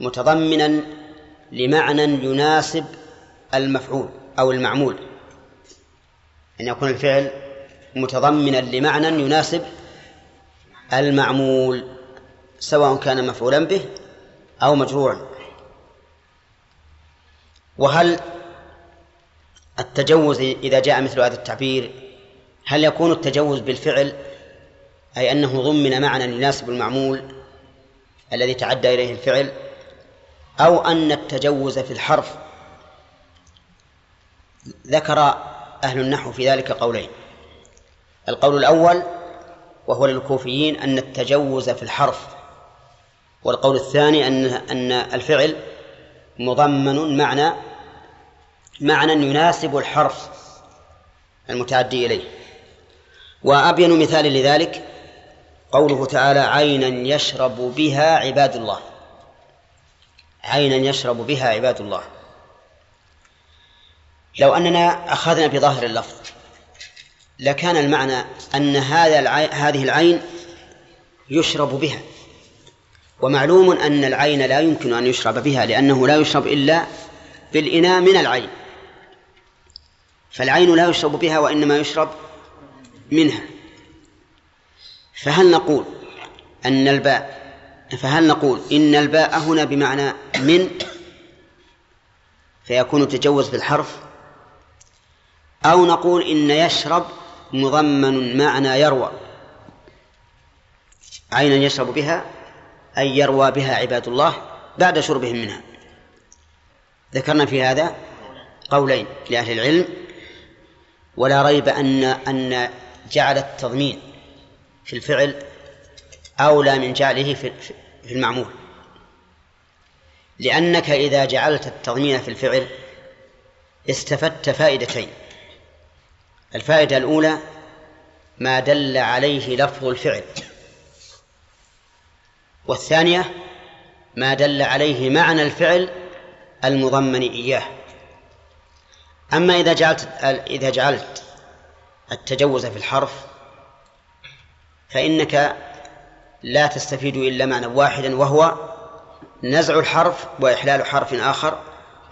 متضمنا لمعنى يناسب المفعول أو المعمول. أن يكون الفعل متضمنا لمعنى يناسب المعمول سواء كان مفعولا به أو مجروعا وهل التجوز إذا جاء مثل هذا التعبير هل يكون التجوز بالفعل أي أنه ضمن معنى يناسب المعمول الذي تعدى إليه الفعل أو أن التجوز في الحرف ذكر أهل النحو في ذلك قولين. القول الأول وهو للكوفيين أن التجوز في الحرف والقول الثاني أن أن الفعل مضمن معنى معنى يناسب الحرف المتعدي إليه. وأبين مثال لذلك قوله تعالى عينا يشرب بها عباد الله. عينا يشرب بها عباد الله. لو أننا أخذنا بظاهر اللفظ لكان المعنى أن هذا العين هذه العين يشرب بها. ومعلوم أن العين لا يمكن أن يشرب بها لأنه لا يشرب إلا بالإناء من العين. فالعين لا يشرب بها وإنما يشرب منها. فهل نقول أن الباء فهل نقول إن الباء هنا بمعنى من فيكون تجوز في الحرف أو نقول إن يشرب مضمن معنى يروى. عينا يشرب بها؟ أي يروى بها عباد الله بعد شربهم منها. ذكرنا في هذا قولين لأهل العلم. ولا ريب أن أن جعل التضمين في الفعل أولى من جعله في المعمول. لأنك إذا جعلت التضمين في الفعل استفدت فائدتين. الفائدة الأولى ما دل عليه لفظ الفعل. والثانية ما دل عليه معنى الفعل المضمن إياه. أما إذا جعلت إذا جعلت التجوز في الحرف فإنك لا تستفيد إلا معنى واحدا وهو نزع الحرف وإحلال حرف آخر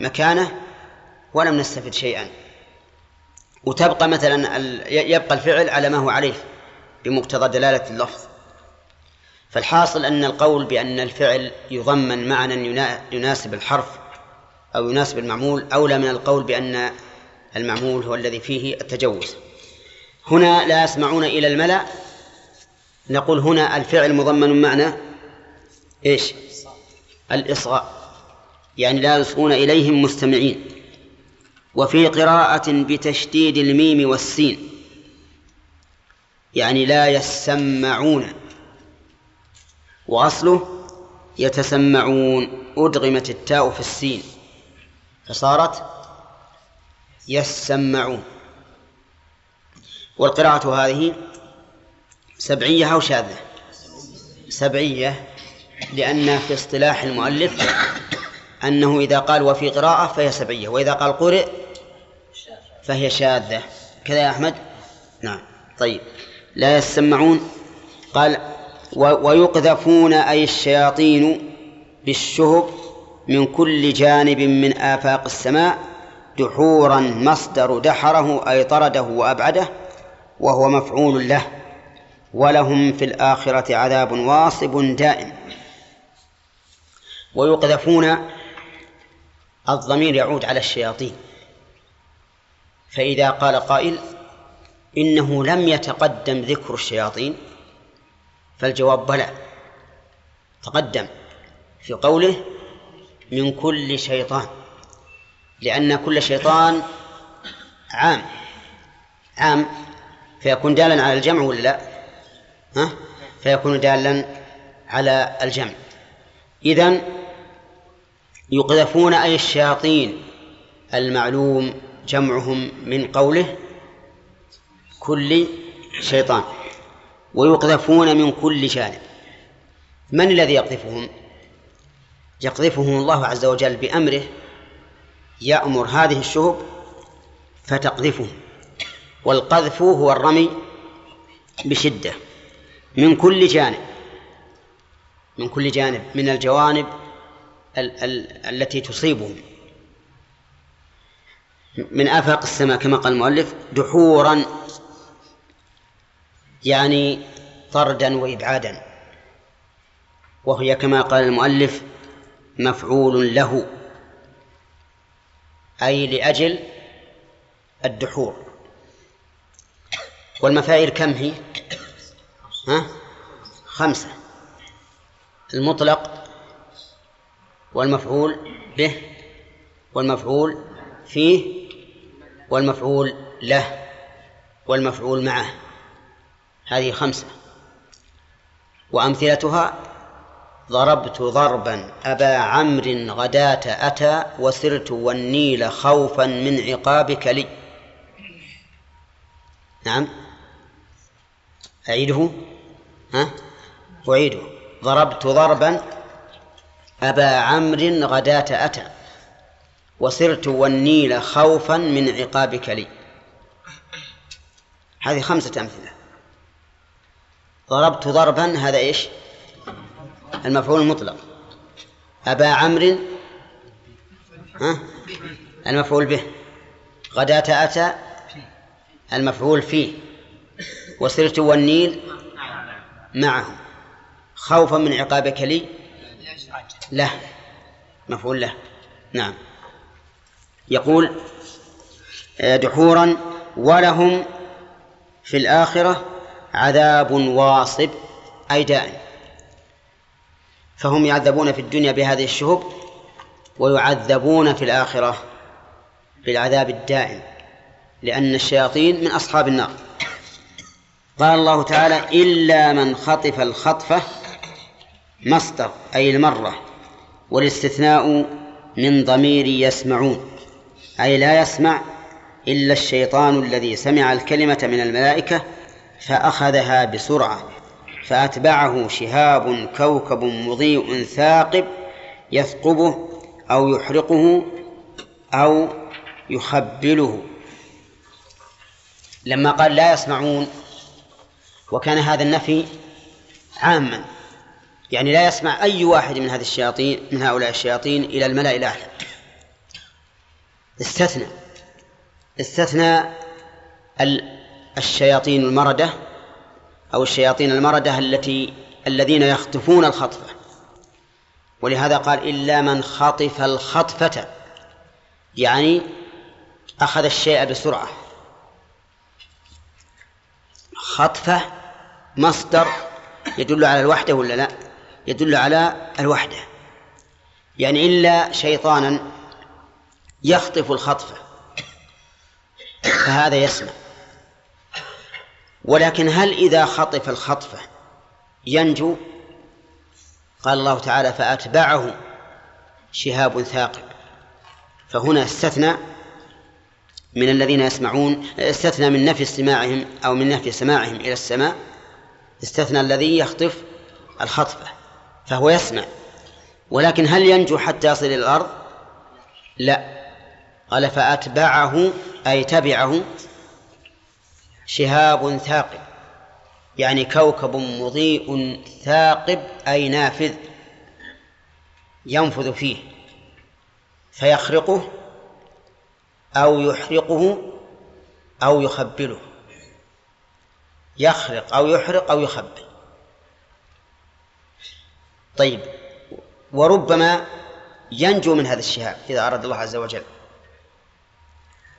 مكانه ولم نستفد شيئا. وتبقى مثلا يبقى الفعل على ما هو عليه بمقتضى دلالة اللفظ. فالحاصل أن القول بأن الفعل يضمن معنى يناسب الحرف أو يناسب المعمول أولى من القول بأن المعمول هو الذي فيه التجوز. هنا لا يسمعون إلى الملأ نقول هنا الفعل مضمن معنى إيش؟ الإصغاء. يعني لا يصغون إليهم مستمعين. وفي قراءة بتشديد الميم والسين. يعني لا يسمعون. وأصله يتسمعون. أدغمت التاء في السين. فصارت يسمعون. والقراءة هذه سبعية أو شاذة؟ سبعية لأن في اصطلاح المؤلف أنه إذا قال وفي قراءة فهي سبعية وإذا قال قرئ فهي شاذة. كذا يا أحمد؟ نعم. طيب. لا يسمعون؟ قال ويقذفون أي الشياطين بالشهب من كل جانب من آفاق السماء دحورا مصدر دحره أي طرده وأبعده وهو مفعول له. ولهم في الآخرة عذاب واصب دائم. ويقذفون الضمير يعود على الشياطين. فإذا قال قائل إنه لم يتقدم ذكر الشياطين فالجواب بلى. تقدم في قوله من كل شيطان لأن كل شيطان عام. عام فيكون دالا على الجمع ولا لا؟ ها؟ فيكون دالا على الجمع. إذن يقذفون أي الشياطين المعلوم جمعهم من قوله كل شيطان ويقذفون من كل جانب. من الذي يقذفهم؟ يقذفهم الله عز وجل بأمره يأمر هذه الشهب فتقذفهم والقذف هو الرمي بشدة. من كل جانب من كل جانب من الجوانب ال- ال- التي تصيبهم. من آفاق السماء كما قال المؤلف دحورا يعني طردا وإبعادا. وهي كما قال المؤلف مفعول له أي لأجل الدحور. والمفاعيل كم هي؟ ها؟ خمسة. المطلق والمفعول به والمفعول فيه والمفعول له والمفعول معه. هذه خمسة. وأمثلتها ضربت ضربا. أبا عمرو غداة أتى وسرت والنيل خوفا من عقابك لي. نعم. أعيده. ها؟ أعيده. ضربت ضربا أبا عمرو غداة أتى وسرت والنيل خوفا من عقابك لي. هذه خمسة أمثلة. ضربت ضربا هذا إيش؟ المفعول المطلق. أبا عمرو ها؟ المفعول به. غداة أتى المفعول فيه. وسرت والنيل معه. خوفا من عقابك لي؟ له مفعول له. نعم. يقول دحورا ولهم في الآخرة عذاب واصب أي دائم فهم يعذبون في الدنيا بهذه الشهب ويعذبون في الآخرة بالعذاب الدائم لأن الشياطين من أصحاب النار. قال الله تعالى إلا من خطف الخطفة مصدر أي المرة والاستثناء من ضمير يسمعون أي لا يسمع إلا الشيطان الذي سمع الكلمة من الملائكة فأخذها بسرعة فأتبعه شهاب كوكب مضيء ثاقب يثقبه أو يحرقه أو يخبله. لما قال لا يسمعون وكان هذا النفي عاما. يعني لا يسمع أي واحد من هذه الشياطين من هؤلاء الشياطين إلى الملأ الأعلى. استثنى. استثنى الشياطين المردة أو الشياطين المردة التي الذين يخطفون الخطفة. ولهذا قال إلا من خطف الخطفة. يعني أخذ الشيء بسرعة. خطفة مصدر يدل على الوحدة ولا لا؟ يدل على الوحدة. يعني إلا شيطانا يخطف الخطفة فهذا يسمع ولكن هل إذا خطف الخطفة ينجو؟ قال الله تعالى فأتبعه شهاب ثاقب. فهنا استثنى من الذين يسمعون استثنى من نفي استماعهم أو من نفي سماعهم إلى السماء استثنى الذي يخطف الخطفة فهو يسمع. ولكن هل ينجو حتى يصل إلى الأرض؟ لا. قال فأتبعه أي تبعه شهاب ثاقب يعني كوكب مضيء ثاقب أي نافذ ينفذ فيه فيخرقه أو يحرقه أو يخبله يخرق أو يحرق أو يخبل. طيب وربما ينجو من هذا الشهاب إذا أراد الله عز وجل.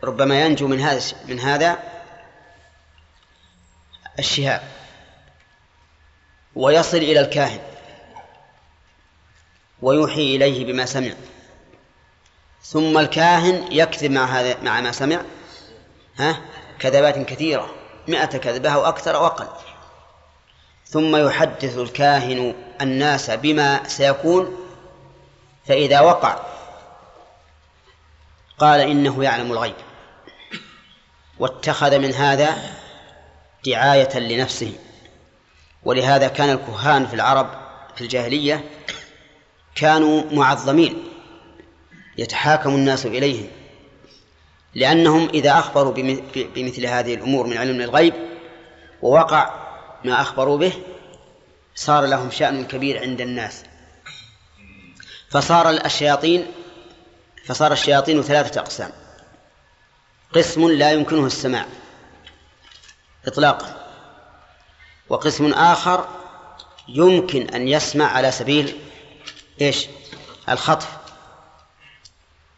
ربما ينجو من هذا من هذا الشهاب. ويصل إلى الكاهن. ويوحي إليه بما سمع. ثم الكاهن يكذب مع هذا مع ما سمع. ها؟ كذبات كثيرة. مئة كذبة أو أكثر أو أقل. ثم يحدث الكاهن الناس بما سيكون فإذا وقع. قال إنه يعلم الغيب. واتخذ من هذا دعاية لنفسه. ولهذا كان الكهان في العرب في الجاهلية كانوا معظمين. يتحاكم الناس إليهم. لأنهم إذا أخبروا بمثل هذه الأمور من علم الغيب ووقع ما أخبروا به صار لهم شأن كبير عند الناس. فصار الشياطين فصار الشياطين ثلاثة أقسام. قسم لا يمكنه السماع إطلاقا. وقسم آخر يمكن أن يسمع على سبيل إيش؟ الخطف.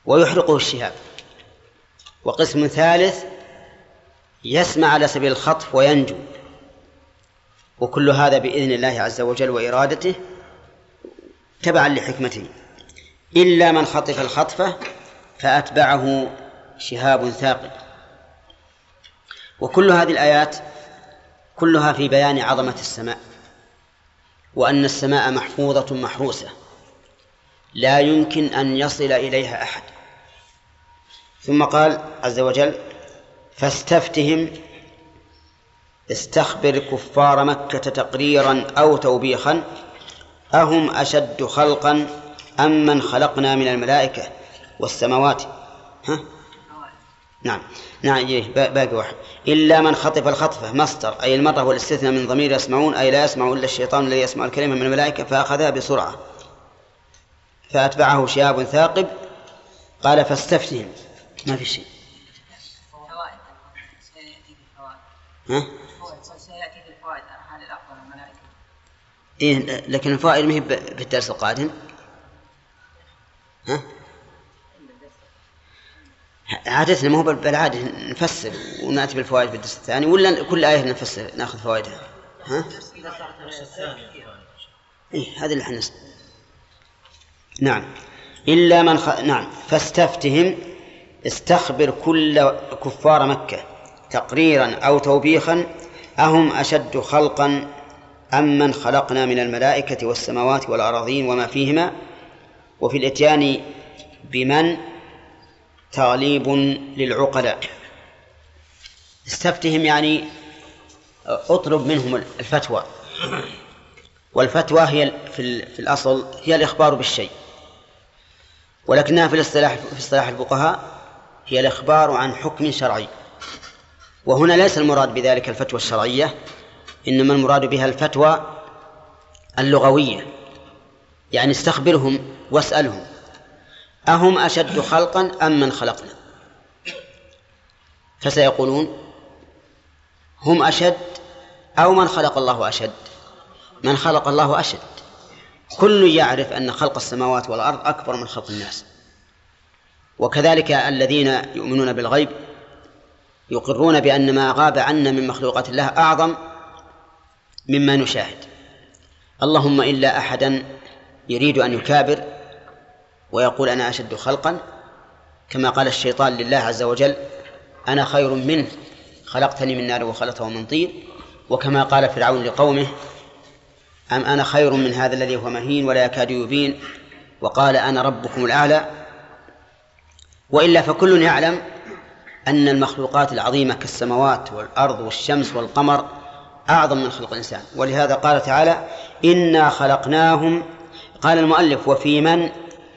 ويحرقه الشهاب. وقسم ثالث يسمع على سبيل الخطف وينجو. وكل هذا بإذن الله عز وجل وإرادته تبعا لحكمته. إلا من خطف الخطفة فأتبعه شهاب ثاقب. وكل هذه الآيات كلها في بيان عظمة السماء وأن السماء محفوظة محروسة لا يمكن أن يصل إليها أحد. ثم قال عز وجل فاستفتهم استخبر كفار مكة تقريرا أو توبيخا أهم أشد خلقا أم من خلقنا من الملائكة والسماوات؟ ها؟ نعم. نعم إيه باقي واحد. إلا من خطف الخطفة مصدر أي المرة والاستثناء من ضمير يسمعون أي لا يسمع إلا الشيطان الذي يسمع الكلمة من الملائكة فأخذها بسرعة. فأتبعه شهاب ثاقب قال فاستفتهم. ما في شيء ها؟ سيأتي إيه لكن الفوائد ما هي بالدرس القادم ها؟ عادتنا ما هو بالعادة نفسر ونأتي بالفوائد في الدرس الثاني ولا كل آية نفسر نأخذ فوائدها ها؟ إيه هذا اللي إحنا نعم إلا من خ... نعم فاستفتهم استخبر كل كفار مكة تقريرا أو توبيخا أهم أشد خلقا أم من خلقنا من الملائكة والسماوات والأراضين وما فيهما؟ وفي الإتيان بمن؟ تغليب للعقلاء. استفتهم يعني اطلب منهم الفتوى. والفتوى هي في, الأصل هي الإخبار بالشيء. ولكنها في الاصطلاح في اصطلاح الفقهاء هي الإخبار عن حكم شرعي. وهنا ليس المراد بذلك الفتوى الشرعية إنما المراد بها الفتوى اللغوية. يعني استخبرهم واسألهم أهم أشد خلقا أم من خلقنا؟ فسيقولون هم أشد أو من خلق الله أشد؟ من خلق الله أشد. كل يعرف أن خلق السماوات والأرض أكبر من خلق الناس. وكذلك الذين يؤمنون بالغيب يقرون بأن ما غاب عنا من مخلوقات الله أعظم مما نشاهد. اللهم إلا أحدا يريد أن يكابر ويقول أنا أشد خلقا كما قال الشيطان لله عز وجل أنا خير منه خلقتني من نار وخلقته من طين. وكما قال فرعون لقومه أم أنا خير من هذا الذي هو مهين ولا يكاد يبين؟ وقال أنا ربكم الأعلى. وإلا فكل يعلم أن المخلوقات العظيمة كالسماوات والأرض والشمس والقمر أعظم من خلق الإنسان. ولهذا قال تعالى إنا خلقناهم. قال المؤلف وفي من؟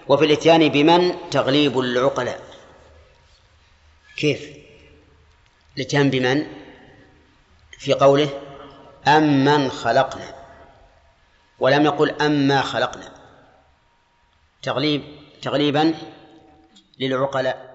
وفي الإتيان بمن تغليب العقلاء كيف؟ الإتيان بمن؟ في قوله أم من خلقنا. ولم يقل أما خلقنا. تغليب تغليبا للعقلاء.